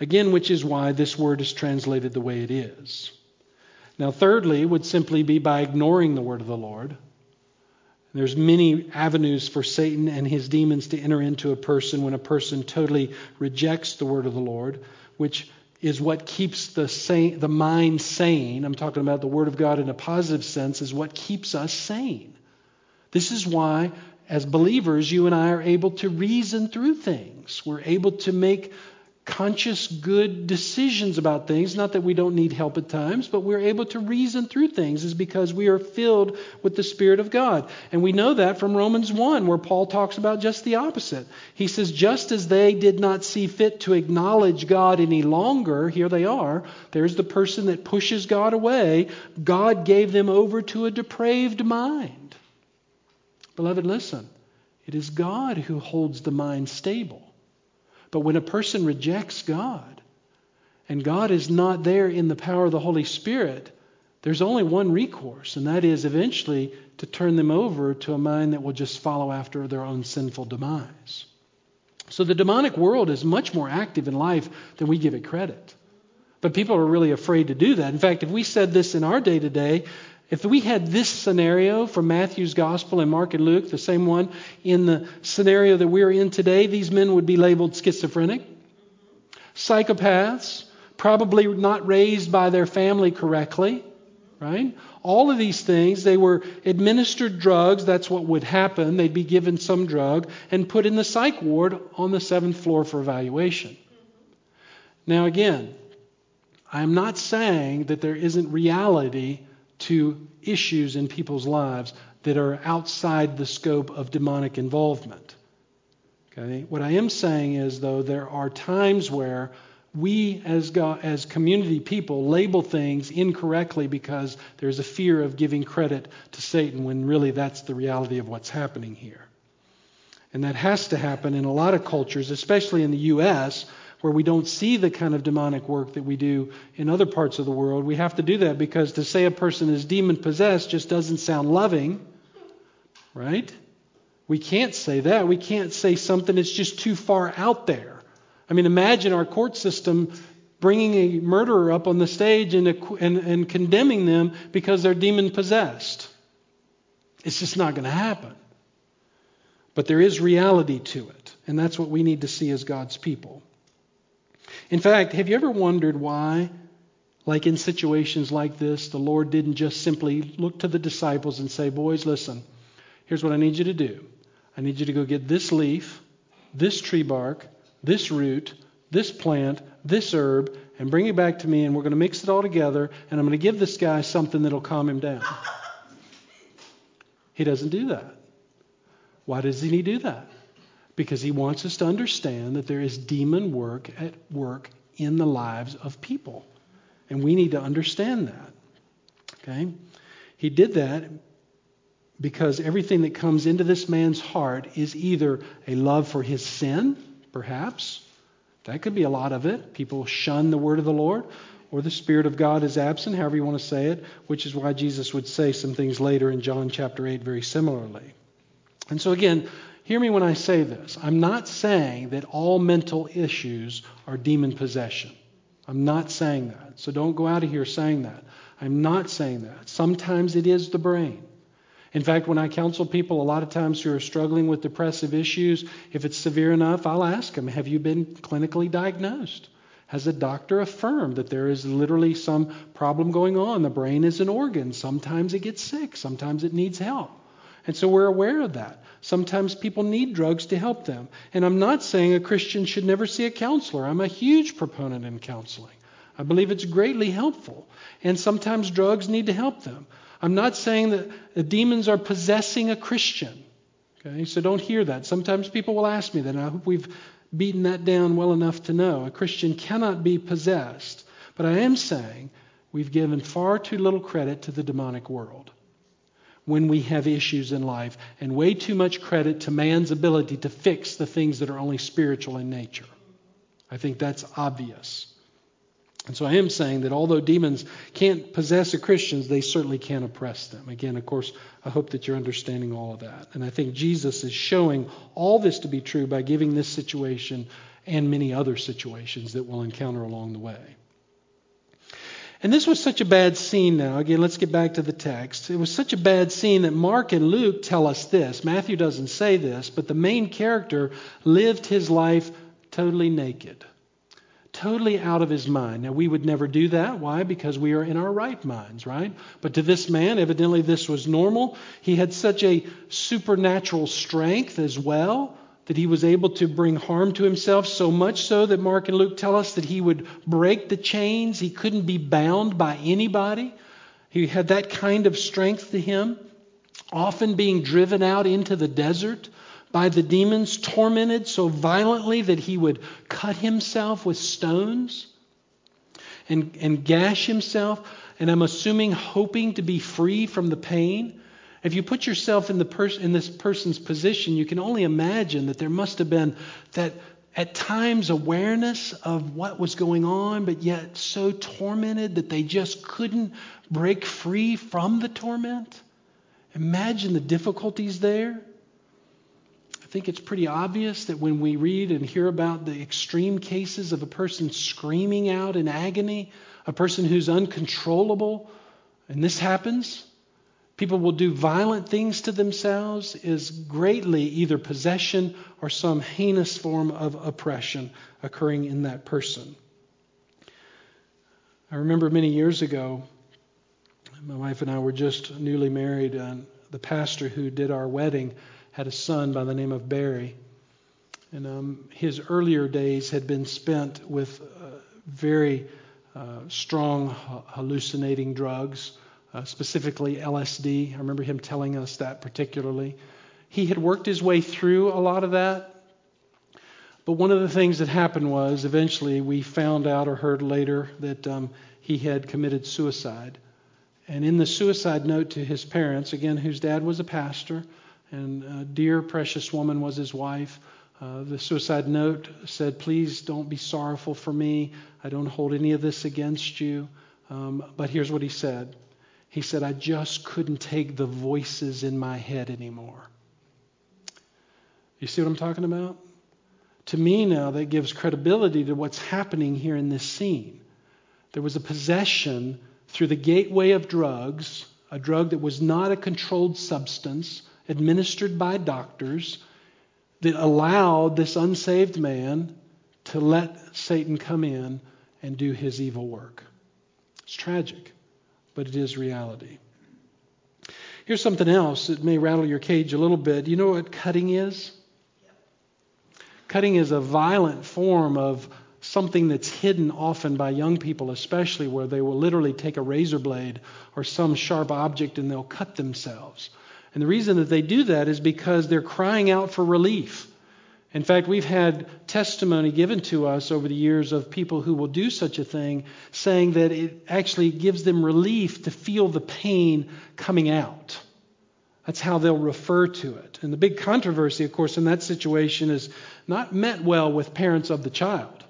Again, which is why this word is translated the way it is. Now, thirdly, would simply be by ignoring the word of the Lord. There's many avenues for Satan and his demons to enter into a person when a person totally rejects the word of the Lord, which is what keeps the, sane, the mind sane. I'm talking about the word of God in a positive sense, is what keeps us sane. This is why, as believers, you and I are able to reason through things. We're able to make conscious, good decisions about things. Not that we don't need help at times, but we're able to reason through things is because we are filled with the Spirit of God. And we know that from Romans 1, where Paul talks about just the opposite. He says, just as they did not see fit to acknowledge God any longer, here they are, there's the person that pushes God away. God gave them over to a depraved mind. Beloved, listen. It is God who holds the mind stable. But when a person rejects God and God is not there in the power of the Holy Spirit, there's only one recourse, and that is eventually to turn them over to a mind that will just follow after their own sinful demise. So the demonic world is much more active in life than we give it credit. But people are really afraid to do that. In fact, if we said this in our day to day, if we had this scenario from Matthew's Gospel and Mark and Luke, the same one, in the scenario that we're in today, these men would be labeled schizophrenic, psychopaths, probably not raised by their family correctly, right? All of these things, they were administered drugs. That's what would happen. They'd be given some drug and put in the psych ward on the seventh floor for evaluation. Now, again, I'm not saying that there isn't reality to issues in people's lives. that are outside the scope of demonic involvement. Okay? What I am saying is, though, there are times where we as, God, as community people label things incorrectly because there's a fear of giving credit to Satan when really that's the reality of what's happening here. And that has to happen in a lot of cultures, especially in the U.S., where we don't see the kind of demonic work that we do in other parts of the world. We have to do that because to say a person is demon possessed just doesn't sound loving, right? We can't say that. We can't say something that's just too far out there. I mean, imagine our court system bringing a murderer up on the stage and, and, and condemning them because they're demon possessed. It's just not going to happen. But there is reality to it, and that's what we need to see as God's people. In fact, have you ever wondered why, like in situations like this, the Lord didn't just simply look to the disciples and say, Boys, listen, here's what I need you to do. I need you to go get this leaf, this tree bark, this root, this plant, this herb, and bring it back to me, and we're going to mix it all together, and I'm going to give this guy something that'll calm him down. He doesn't do that. Why doesn't he do that? Because he wants us to understand that there is demon work at work in the lives of people. And we need to understand that. Okay? He did that because everything that comes into this man's heart is either a love for his sin, perhaps. That could be a lot of it. People shun the word of the Lord, or the Spirit of God is absent, however you want to say it, which is why Jesus would say some things later in John chapter 8 very similarly. And so, again, hear me when I say this. I'm not saying that all mental issues are demon possession. I'm not saying that. So don't go out of here saying that. I'm not saying that. Sometimes it is the brain. In fact, when I counsel people, a lot of times who are struggling with depressive issues, if it's severe enough, I'll ask them, Have you been clinically diagnosed? Has a doctor affirmed that there is literally some problem going on? The brain is an organ. Sometimes it gets sick, sometimes it needs help. And so we're aware of that. Sometimes people need drugs to help them. And I'm not saying a Christian should never see a counselor. I'm a huge proponent in counseling. I believe it's greatly helpful. And sometimes drugs need to help them. I'm not saying that the demons are possessing a Christian. Okay, so don't hear that. Sometimes people will ask me that, and I hope we've beaten that down well enough to know. A Christian cannot be possessed. But I am saying we've given far too little credit to the demonic world when we have issues in life, and way too much credit to man's ability to fix the things that are only spiritual in nature. I think that's obvious. And so I am saying that although demons can't possess a Christians, they certainly can oppress them. Again, of course, I hope that you're understanding all of that. And I think Jesus is showing all this to be true by giving this situation and many other situations that we'll encounter along the way. And this was such a bad scene now. Again, let's get back to the text. It was such a bad scene that Mark and Luke tell us this. Matthew doesn't say this, but the main character lived his life totally naked totally out of his mind. Now, we would never do that. Why? Because we are in our right minds, right? But to this man, evidently this was normal. He had such a supernatural strength as well that he was able to bring harm to himself, so much so that Mark and Luke tell us that he would break the chains. He couldn't be bound by anybody. He had that kind of strength to him, often being driven out into the desert by the demons, tormented so violently that he would cut himself with stones and, and gash himself, and I'm assuming hoping to be free from the pain. If you put yourself in, the pers- in this person's position, you can only imagine that there must have been that at times awareness of what was going on, but yet so tormented that they just couldn't break free from the torment. Imagine the difficulties there I think it's pretty obvious that when we read and hear about the extreme cases of a person screaming out in agony, a person who's uncontrollable, and this happens, people will do violent things to themselves, is greatly either possession or some heinous form of oppression occurring in that person. I remember many years ago, my wife and I were just newly married, and the pastor who did our wedding had a son by the name of Barry. And um, his earlier days had been spent with uh, very uh, strong hallucinating drugs, uh, specifically LSD. I remember him telling us that particularly. He had worked his way through a lot of that. But one of the things that happened was eventually we found out or heard later that um, he had committed suicide. And in the suicide note to his parents, again, whose dad was a pastor, and a dear, precious woman was his wife, uh, the suicide note said, Please don't be sorrowful for me. I don't hold any of this against you. Um, but here's what he said He said, I just couldn't take the voices in my head anymore. You see what I'm talking about? To me now, that gives credibility to what's happening here in this scene. There was a possession through the gateway of drugs, a drug that was not a controlled substance administered by doctors, that allowed this unsaved man to let Satan come in and do his evil work. It's tragic, but it is reality. Here's something else that may rattle your cage a little bit. You know what cutting is? Cutting is a violent form of something that's hidden often by young people, especially where they will literally take a razor blade or some sharp object and they'll cut themselves. And the reason that they do that is because they're crying out for relief. In fact, we've had testimony given to us over the years of people who will do such a thing, saying that it actually gives them relief to feel the pain coming out. That's how they'll refer to it. And the big controversy, of course, in that situation is not met well with parents of the child.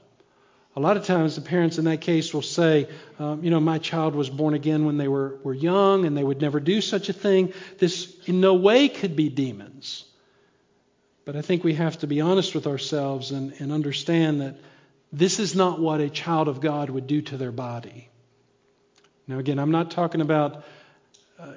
A lot of times, the parents in that case will say, um, you know, my child was born again when they were, were young and they would never do such a thing. This in no way could be demons. But I think we have to be honest with ourselves and, and understand that this is not what a child of God would do to their body. Now, again, I'm not talking about uh,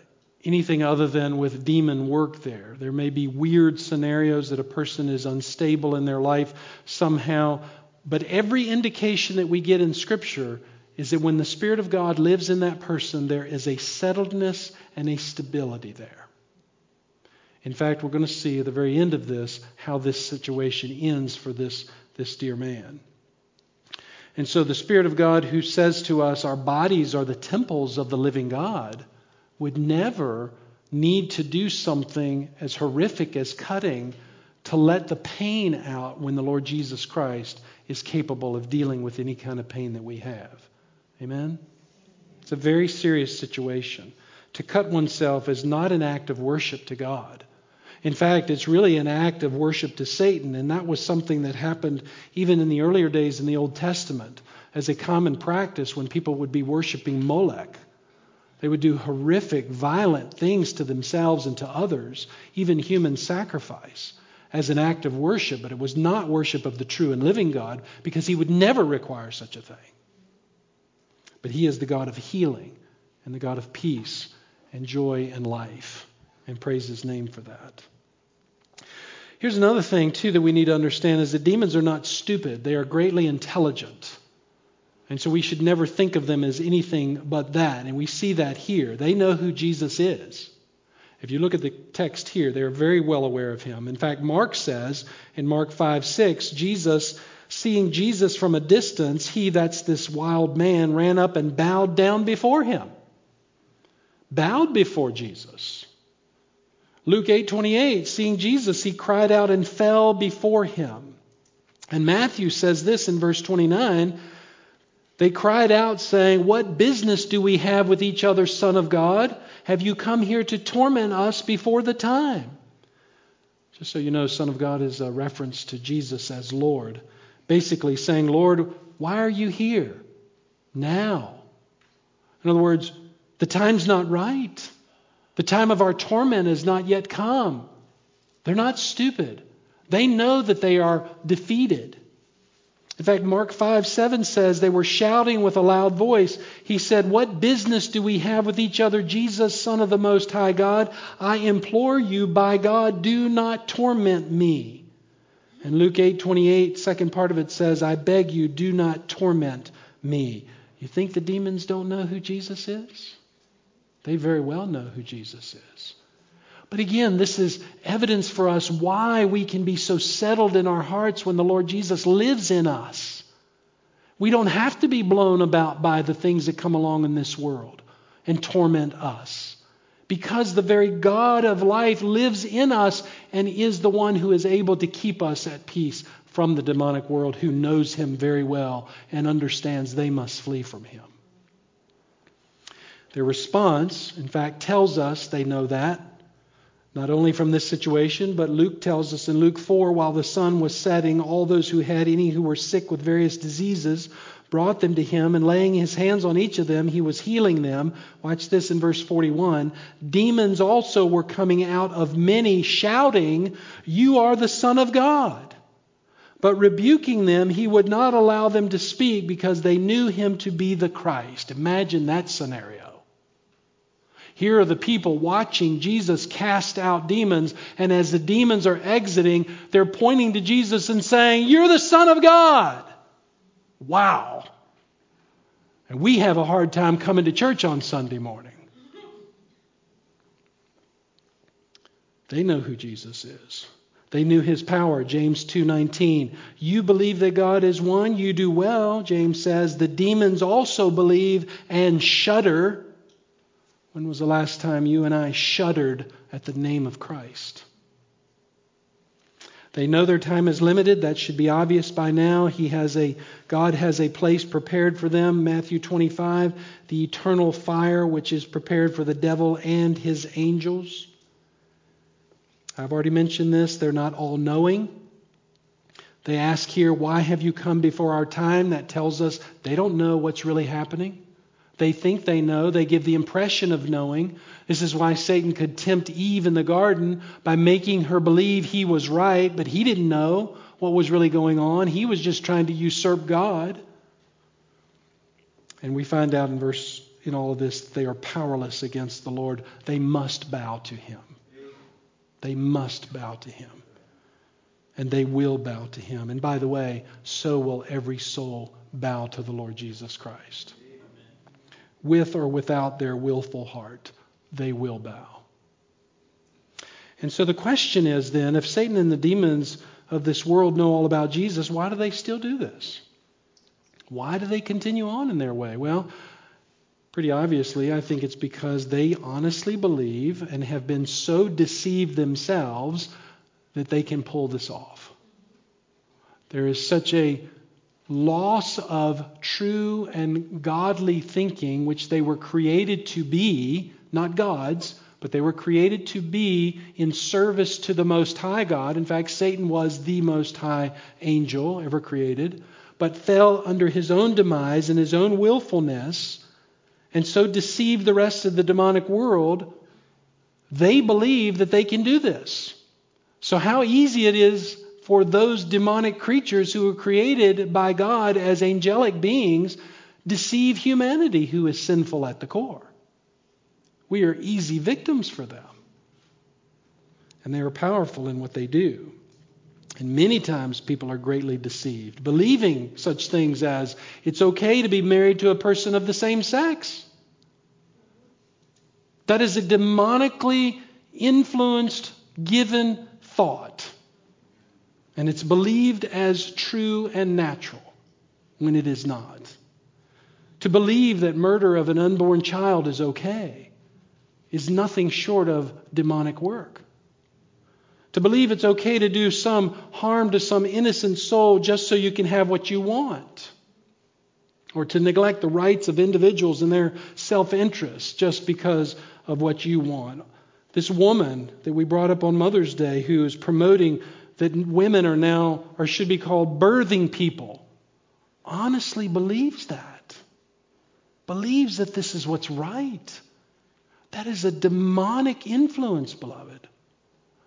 anything other than with demon work there. There may be weird scenarios that a person is unstable in their life somehow but every indication that we get in Scripture is that when the Spirit of God lives in that person, there is a settledness and a stability there. In fact, we're going to see at the very end of this how this situation ends for this, this dear man. And so the Spirit of God, who says to us, our bodies are the temples of the living God, would never need to do something as horrific as cutting to let the pain out when the Lord Jesus Christ is capable of dealing with any kind of pain that we have. Amen? It's a very serious situation. To cut oneself is not an act of worship to God. In fact, it's really an act of worship to Satan, and that was something that happened even in the earlier days in the Old Testament as a common practice when people would be worshiping Molech. They would do horrific, violent things to themselves and to others, even human sacrifice as an act of worship, but it was not worship of the true and living God because he would never require such a thing. But he is the God of healing and the God of peace and joy and life. And praise his name for that. Here's another thing, too, that we need to understand is that demons are not stupid, they are greatly intelligent. And so we should never think of them as anything but that. And we see that here. They know who Jesus is. If you look at the text here, they are very well aware of him. In fact, Mark says in Mark 5 6, Jesus, seeing Jesus from a distance, he, that's this wild man, ran up and bowed down before him. Bowed before Jesus. Luke 8:28, seeing Jesus, he cried out and fell before him. And Matthew says this in verse 29, they cried out saying, "What business do we have with each other, son of God? Have you come here to torment us before the time? Just so you know, Son of God is a reference to Jesus as Lord. Basically saying, Lord, why are you here now? In other words, the time's not right. The time of our torment has not yet come. They're not stupid. They know that they are defeated. In fact, Mark 5 7 says they were shouting with a loud voice. He said, What business do we have with each other, Jesus, Son of the Most High God? I implore you, by God, do not torment me. And Luke 8 28, second part of it says, I beg you, do not torment me. You think the demons don't know who Jesus is? They very well know who Jesus is. But again, this is evidence for us why we can be so settled in our hearts when the Lord Jesus lives in us. We don't have to be blown about by the things that come along in this world. and torment us. Because the very God of life lives in us and is the one who is able to keep us at peace from the demonic world, who knows him very well and understands they must flee from him. Their response, in fact, tells us they know that. Not only from this situation, but Luke tells us in Luke 4 while the sun was setting, all those who had any who were sick with various diseases brought them to him, and laying his hands on each of them, he was healing them. Watch this in verse 41. Demons also were coming out of many, shouting, You are the Son of God. But rebuking them, he would not allow them to speak because they knew him to be the Christ. Imagine that scenario. Here are the people watching Jesus cast out demons, and as the demons are exiting, they're pointing to Jesus and saying, You're the Son of God. Wow. And we have a hard time coming to church on Sunday morning. They know who Jesus is. They knew his power. James 2:19. You believe that God is one, you do well. James says the demons also believe and shudder. When was the last time you and I shuddered at the name of Christ? They know their time is limited. That should be obvious by now. He has a God has a place prepared for them. Matthew 25, the eternal fire which is prepared for the devil and his angels. I've already mentioned this. They're not all knowing. They ask here, Why have you come before our time? That tells us they don't know what's really happening. They think they know. They give the impression of knowing. This is why Satan could tempt Eve in the garden by making her believe he was right, but he didn't know what was really going on. He was just trying to usurp God. And we find out in verse in all of this they are powerless against the Lord. They must bow to him. They must bow to him. And they will bow to him. And by the way, so will every soul bow to the Lord Jesus Christ with or without their willful heart, they will bow. And so the question is then if Satan and the demons of this world know all about Jesus, why do they still do this? Why do they continue on in their way? Well, pretty obviously, I think it's because they honestly believe and have been so deceived themselves that they can pull this off. There is such a loss of true and godly thinking, which they were created to be, not God's, but they were created to be in service to the Most High God. In fact, Satan was the Most High angel ever created, but fell under his own demise and his own willfulness, and so deceived the rest of the demonic world. They believe that they can do this. So, how easy it is for those demonic creatures who were created by God as angelic beings deceive humanity who is sinful at the core. We are easy victims for them. And they are powerful in what they do. And many times people are greatly deceived, believing such things as it's okay to be married to a person of the same sex. That is a demonically influenced, given thought. And it's believed as true and natural when it is not. To believe that murder of an unborn child is okay is nothing short of demonic work. To believe it's okay to do some harm to some innocent soul just so you can have what you want. Or to neglect the rights of individuals and their self interest just because of what you want. This woman that we brought up on Mother's Day who is promoting that women are now, or should be called birthing people, honestly believes that. Believes that this is what's right. That is a demonic influence, beloved.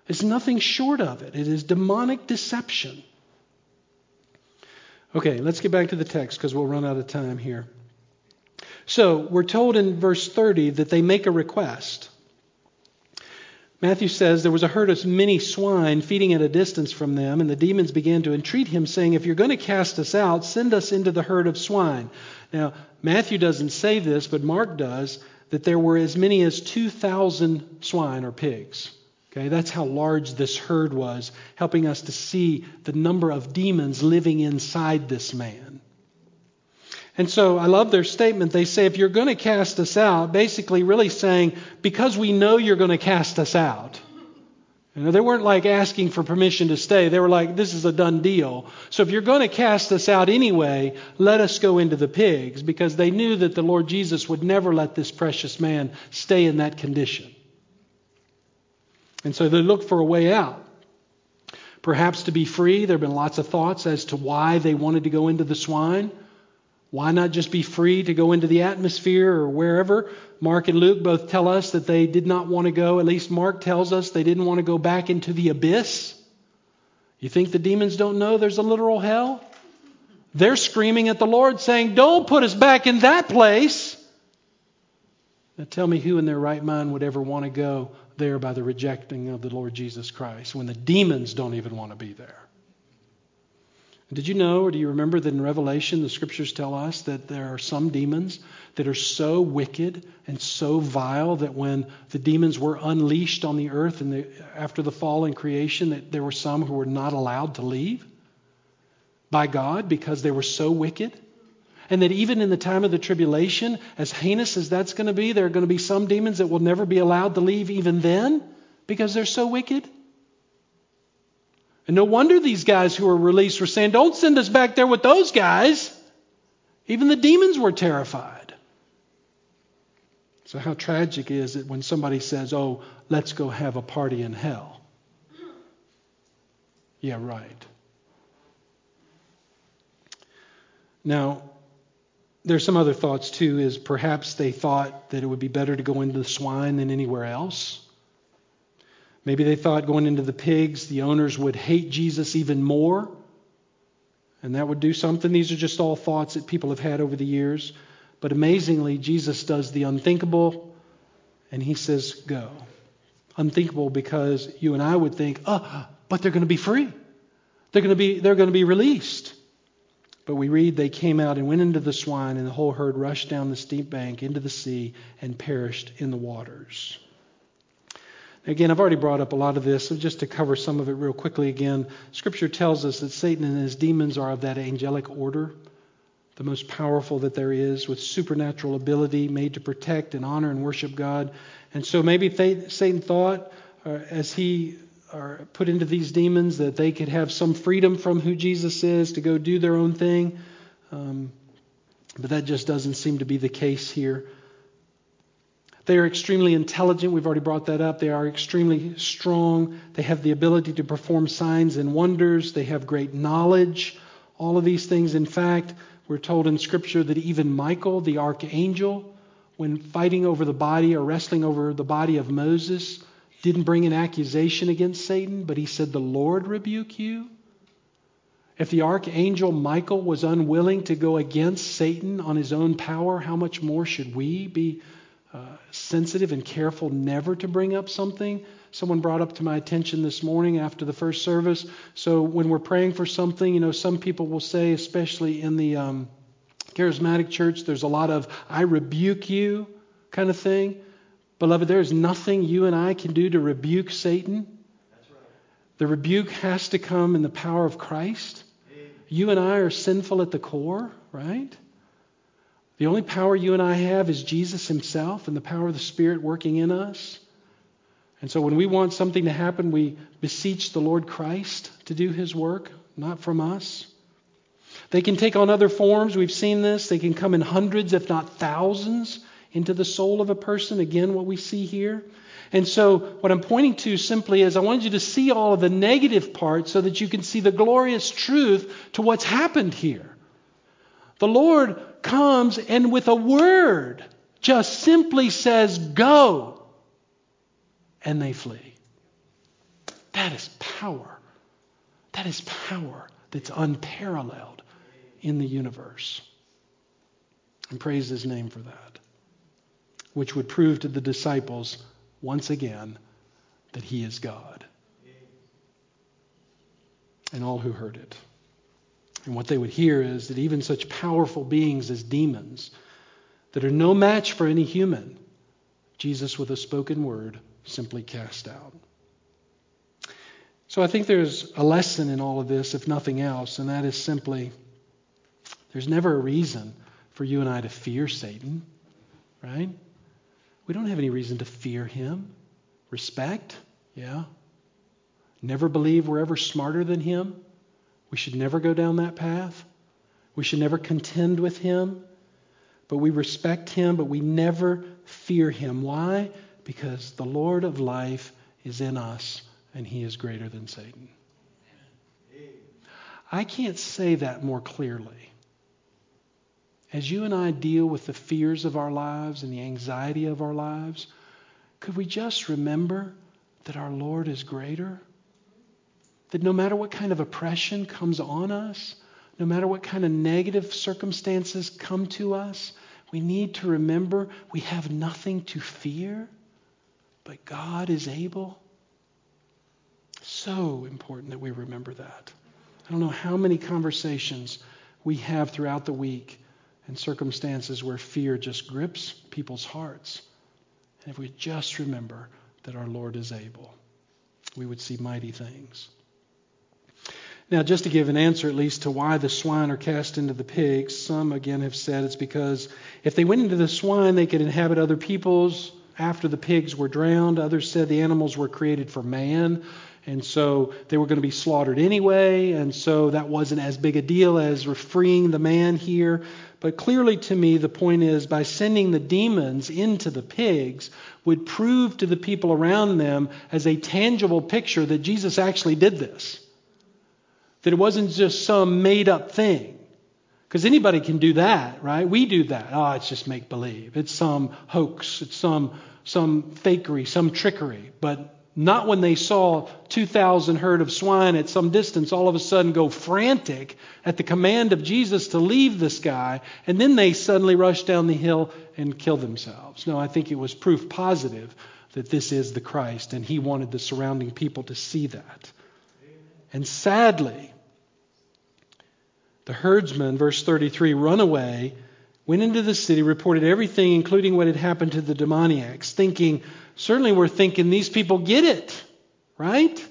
It's nothing short of it. It is demonic deception. Okay, let's get back to the text because we'll run out of time here. So, we're told in verse 30 that they make a request. Matthew says there was a herd of many swine feeding at a distance from them, and the demons began to entreat him, saying, If you're going to cast us out, send us into the herd of swine. Now, Matthew doesn't say this, but Mark does, that there were as many as 2,000 swine or pigs. Okay, that's how large this herd was, helping us to see the number of demons living inside this man. And so I love their statement. They say, if you're going to cast us out, basically really saying, because we know you're going to cast us out. You know, they weren't like asking for permission to stay. They were like, this is a done deal. So if you're going to cast us out anyway, let us go into the pigs, because they knew that the Lord Jesus would never let this precious man stay in that condition. And so they looked for a way out. Perhaps to be free. There have been lots of thoughts as to why they wanted to go into the swine. Why not just be free to go into the atmosphere or wherever? Mark and Luke both tell us that they did not want to go. At least Mark tells us they didn't want to go back into the abyss. You think the demons don't know there's a literal hell? They're screaming at the Lord saying, Don't put us back in that place. Now tell me who in their right mind would ever want to go there by the rejecting of the Lord Jesus Christ when the demons don't even want to be there. Did you know, or do you remember that in Revelation, the scriptures tell us that there are some demons that are so wicked and so vile that when the demons were unleashed on the earth and the, after the fall in creation, that there were some who were not allowed to leave by God because they were so wicked? And that even in the time of the tribulation, as heinous as that's going to be, there are going to be some demons that will never be allowed to leave even then because they're so wicked? And no wonder these guys who were released were saying, Don't send us back there with those guys. Even the demons were terrified. So, how tragic is it when somebody says, Oh, let's go have a party in hell? Yeah, right. Now, there's some other thoughts too, is perhaps they thought that it would be better to go into the swine than anywhere else. Maybe they thought going into the pigs, the owners would hate Jesus even more, and that would do something. These are just all thoughts that people have had over the years. But amazingly, Jesus does the unthinkable, and he says, Go. Unthinkable because you and I would think, Oh, but they're going to be free. They're going to be, they're going to be released. But we read they came out and went into the swine, and the whole herd rushed down the steep bank into the sea and perished in the waters. Again, I've already brought up a lot of this, so just to cover some of it real quickly again, Scripture tells us that Satan and his demons are of that angelic order, the most powerful that there is, with supernatural ability, made to protect and honor and worship God. And so maybe Satan thought, uh, as he are put into these demons, that they could have some freedom from who Jesus is to go do their own thing. Um, but that just doesn't seem to be the case here. They are extremely intelligent. We've already brought that up. They are extremely strong. They have the ability to perform signs and wonders. They have great knowledge. All of these things. In fact, we're told in Scripture that even Michael, the archangel, when fighting over the body or wrestling over the body of Moses, didn't bring an accusation against Satan, but he said, The Lord rebuke you. If the archangel Michael was unwilling to go against Satan on his own power, how much more should we be uh, sensitive and careful never to bring up something. Someone brought up to my attention this morning after the first service. So when we're praying for something, you know, some people will say, especially in the um, charismatic church, there's a lot of "I rebuke you" kind of thing. Beloved, there is nothing you and I can do to rebuke Satan. Right. The rebuke has to come in the power of Christ. You and I are sinful at the core, right? The only power you and I have is Jesus Himself and the power of the Spirit working in us. And so when we want something to happen, we beseech the Lord Christ to do His work, not from us. They can take on other forms. We've seen this. They can come in hundreds, if not thousands, into the soul of a person. Again, what we see here. And so, what I'm pointing to simply is I wanted you to see all of the negative parts so that you can see the glorious truth to what's happened here. The Lord comes and with a word just simply says, Go, and they flee. That is power. That is power that's unparalleled in the universe. And praise his name for that, which would prove to the disciples once again that he is God. And all who heard it. And what they would hear is that even such powerful beings as demons, that are no match for any human, Jesus, with a spoken word, simply cast out. So I think there's a lesson in all of this, if nothing else, and that is simply there's never a reason for you and I to fear Satan, right? We don't have any reason to fear him. Respect, yeah. Never believe we're ever smarter than him. We should never go down that path. We should never contend with him. But we respect him, but we never fear him. Why? Because the Lord of life is in us and he is greater than Satan. I can't say that more clearly. As you and I deal with the fears of our lives and the anxiety of our lives, could we just remember that our Lord is greater? That no matter what kind of oppression comes on us, no matter what kind of negative circumstances come to us, we need to remember we have nothing to fear, but God is able. So important that we remember that. I don't know how many conversations we have throughout the week and circumstances where fear just grips people's hearts. And if we just remember that our Lord is able, we would see mighty things. Now, just to give an answer at least to why the swine are cast into the pigs, some again have said it's because if they went into the swine, they could inhabit other peoples after the pigs were drowned. Others said the animals were created for man, and so they were going to be slaughtered anyway, and so that wasn't as big a deal as freeing the man here. But clearly to me, the point is by sending the demons into the pigs would prove to the people around them as a tangible picture that Jesus actually did this. That it wasn't just some made up thing. Because anybody can do that, right? We do that. Oh, it's just make believe. It's some hoax. It's some some fakery, some trickery. But not when they saw 2,000 herd of swine at some distance all of a sudden go frantic at the command of Jesus to leave this guy, and then they suddenly rush down the hill and kill themselves. No, I think it was proof positive that this is the Christ, and he wanted the surrounding people to see that. And sadly, the herdsmen, verse 33, run away, went into the city, reported everything, including what had happened to the demoniacs, thinking, certainly we're thinking these people get it, right?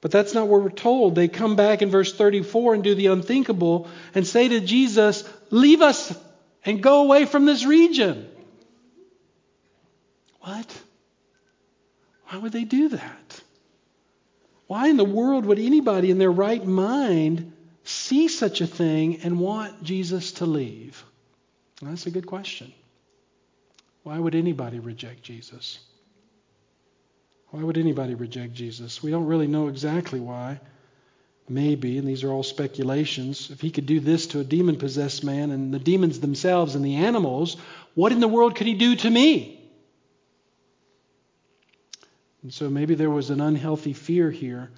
But that's not what we're told. They come back in verse 34 and do the unthinkable and say to Jesus, Leave us and go away from this region. What? Why would they do that? Why in the world would anybody in their right mind see such a thing and want Jesus to leave? that's a good question. Why would anybody reject Jesus? Why would anybody reject Jesus? We don't really know exactly why. Maybe, and these are all speculations, if he could do this to a demon possessed man and the demons themselves and the animals, what in the world could he do to me? And so maybe there was an unhealthy fear here.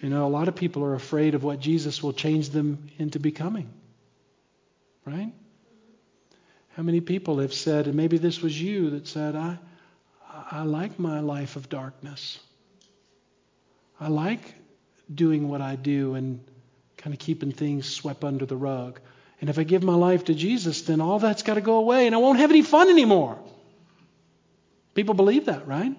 You know, a lot of people are afraid of what Jesus will change them into becoming. Right? How many people have said, and maybe this was you that said, I, I like my life of darkness. I like doing what I do and kind of keeping things swept under the rug. And if I give my life to Jesus, then all that's got to go away and I won't have any fun anymore. People believe that, right?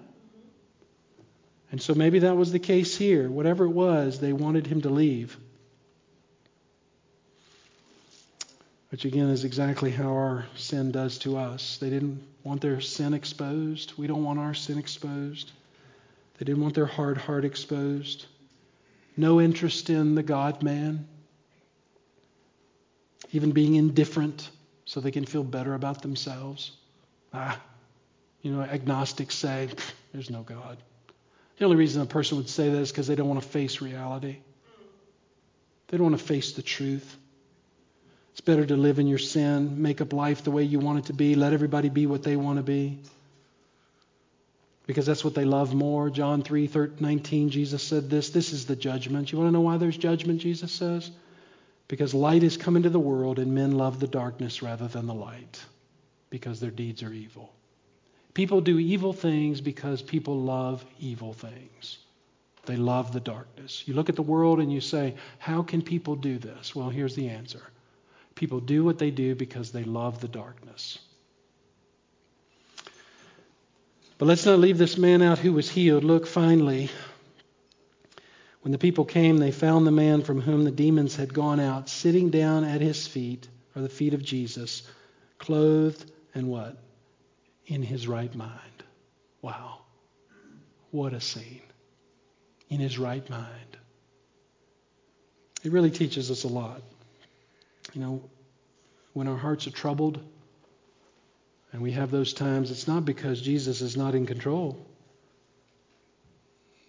And so maybe that was the case here. Whatever it was, they wanted him to leave. Which again is exactly how our sin does to us. They didn't want their sin exposed. We don't want our sin exposed. They didn't want their hard heart exposed. No interest in the God man. Even being indifferent so they can feel better about themselves. Ah, you know, agnostics say, there's no God. The only reason a person would say that is because they don't want to face reality. They don't want to face the truth. It's better to live in your sin, make up life the way you want it to be, let everybody be what they want to be. Because that's what they love more. John 3 19, Jesus said this. This is the judgment. You want to know why there's judgment, Jesus says? Because light has come into the world and men love the darkness rather than the light because their deeds are evil. People do evil things because people love evil things. They love the darkness. You look at the world and you say, How can people do this? Well, here's the answer People do what they do because they love the darkness. But let's not leave this man out who was healed. Look, finally, when the people came, they found the man from whom the demons had gone out sitting down at his feet, or the feet of Jesus, clothed and what? In his right mind. Wow. What a scene. In his right mind. It really teaches us a lot. You know, when our hearts are troubled and we have those times, it's not because Jesus is not in control.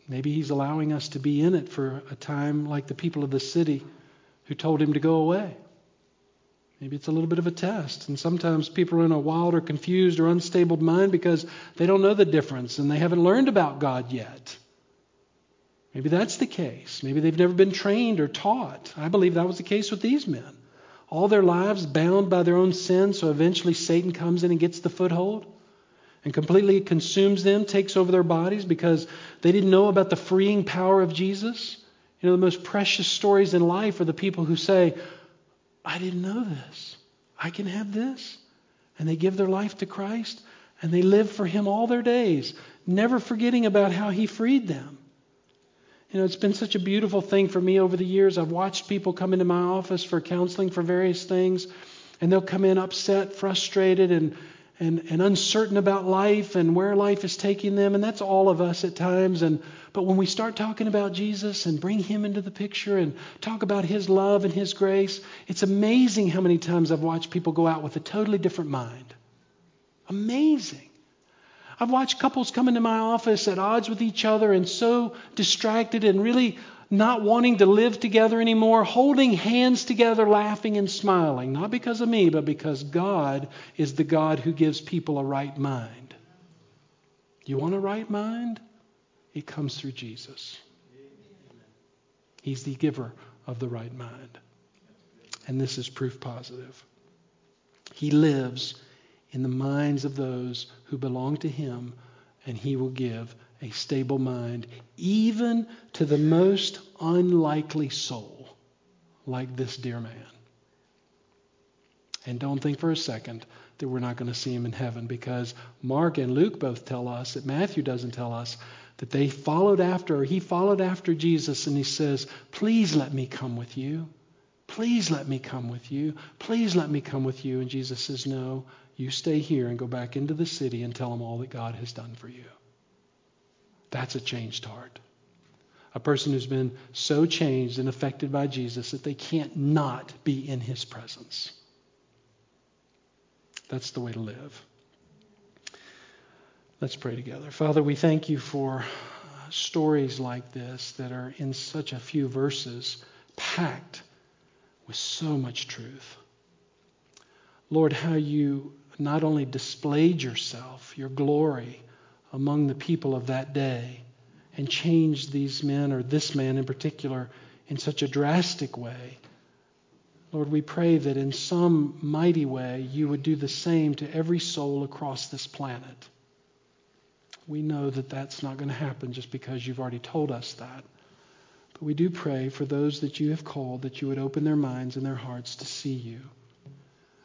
Maybe he's allowing us to be in it for a time like the people of the city who told him to go away. Maybe it's a little bit of a test. And sometimes people are in a wild or confused or unstable mind because they don't know the difference and they haven't learned about God yet. Maybe that's the case. Maybe they've never been trained or taught. I believe that was the case with these men. All their lives bound by their own sin, so eventually Satan comes in and gets the foothold and completely consumes them, takes over their bodies because they didn't know about the freeing power of Jesus. You know, the most precious stories in life are the people who say, I didn't know this. I can have this. And they give their life to Christ and they live for Him all their days, never forgetting about how He freed them. You know, it's been such a beautiful thing for me over the years. I've watched people come into my office for counseling for various things, and they'll come in upset, frustrated, and and, and uncertain about life and where life is taking them, and that's all of us at times. And but when we start talking about Jesus and bring him into the picture and talk about his love and his grace, it's amazing how many times I've watched people go out with a totally different mind. Amazing. I've watched couples come into my office at odds with each other and so distracted and really not wanting to live together anymore, holding hands together, laughing and smiling, not because of me, but because God is the God who gives people a right mind. You want a right mind? It comes through Jesus. He's the giver of the right mind. And this is proof positive. He lives in the minds of those who belong to Him, and He will give a stable mind, even to the most unlikely soul, like this dear man. And don't think for a second that we're not going to see him in heaven because Mark and Luke both tell us that Matthew doesn't tell us that they followed after, or he followed after Jesus and he says, Please let me come with you. Please let me come with you. Please let me come with you. And Jesus says, No, you stay here and go back into the city and tell them all that God has done for you. That's a changed heart. A person who's been so changed and affected by Jesus that they can't not be in his presence. That's the way to live. Let's pray together. Father, we thank you for uh, stories like this that are in such a few verses, packed with so much truth. Lord, how you not only displayed yourself, your glory, among the people of that day and changed these men, or this man in particular, in such a drastic way. Lord, we pray that in some mighty way you would do the same to every soul across this planet. We know that that's not going to happen just because you've already told us that. But we do pray for those that you have called that you would open their minds and their hearts to see you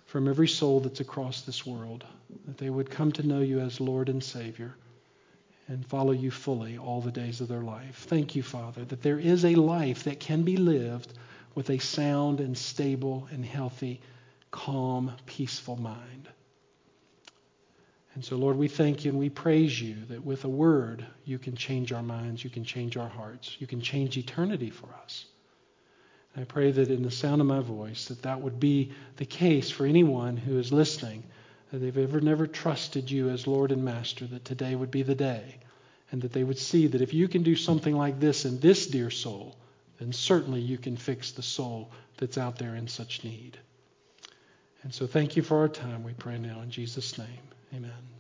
from every soul that's across this world, that they would come to know you as Lord and Savior and follow you fully all the days of their life. Thank you, Father, that there is a life that can be lived with a sound and stable and healthy, calm, peaceful mind. And so, Lord, we thank you and we praise you that with a word, you can change our minds, you can change our hearts, you can change eternity for us. And I pray that in the sound of my voice, that that would be the case for anyone who is listening that they've ever never trusted you as Lord and Master, that today would be the day. And that they would see that if you can do something like this in this dear soul, then certainly you can fix the soul that's out there in such need. And so thank you for our time, we pray now in Jesus' name. Amen.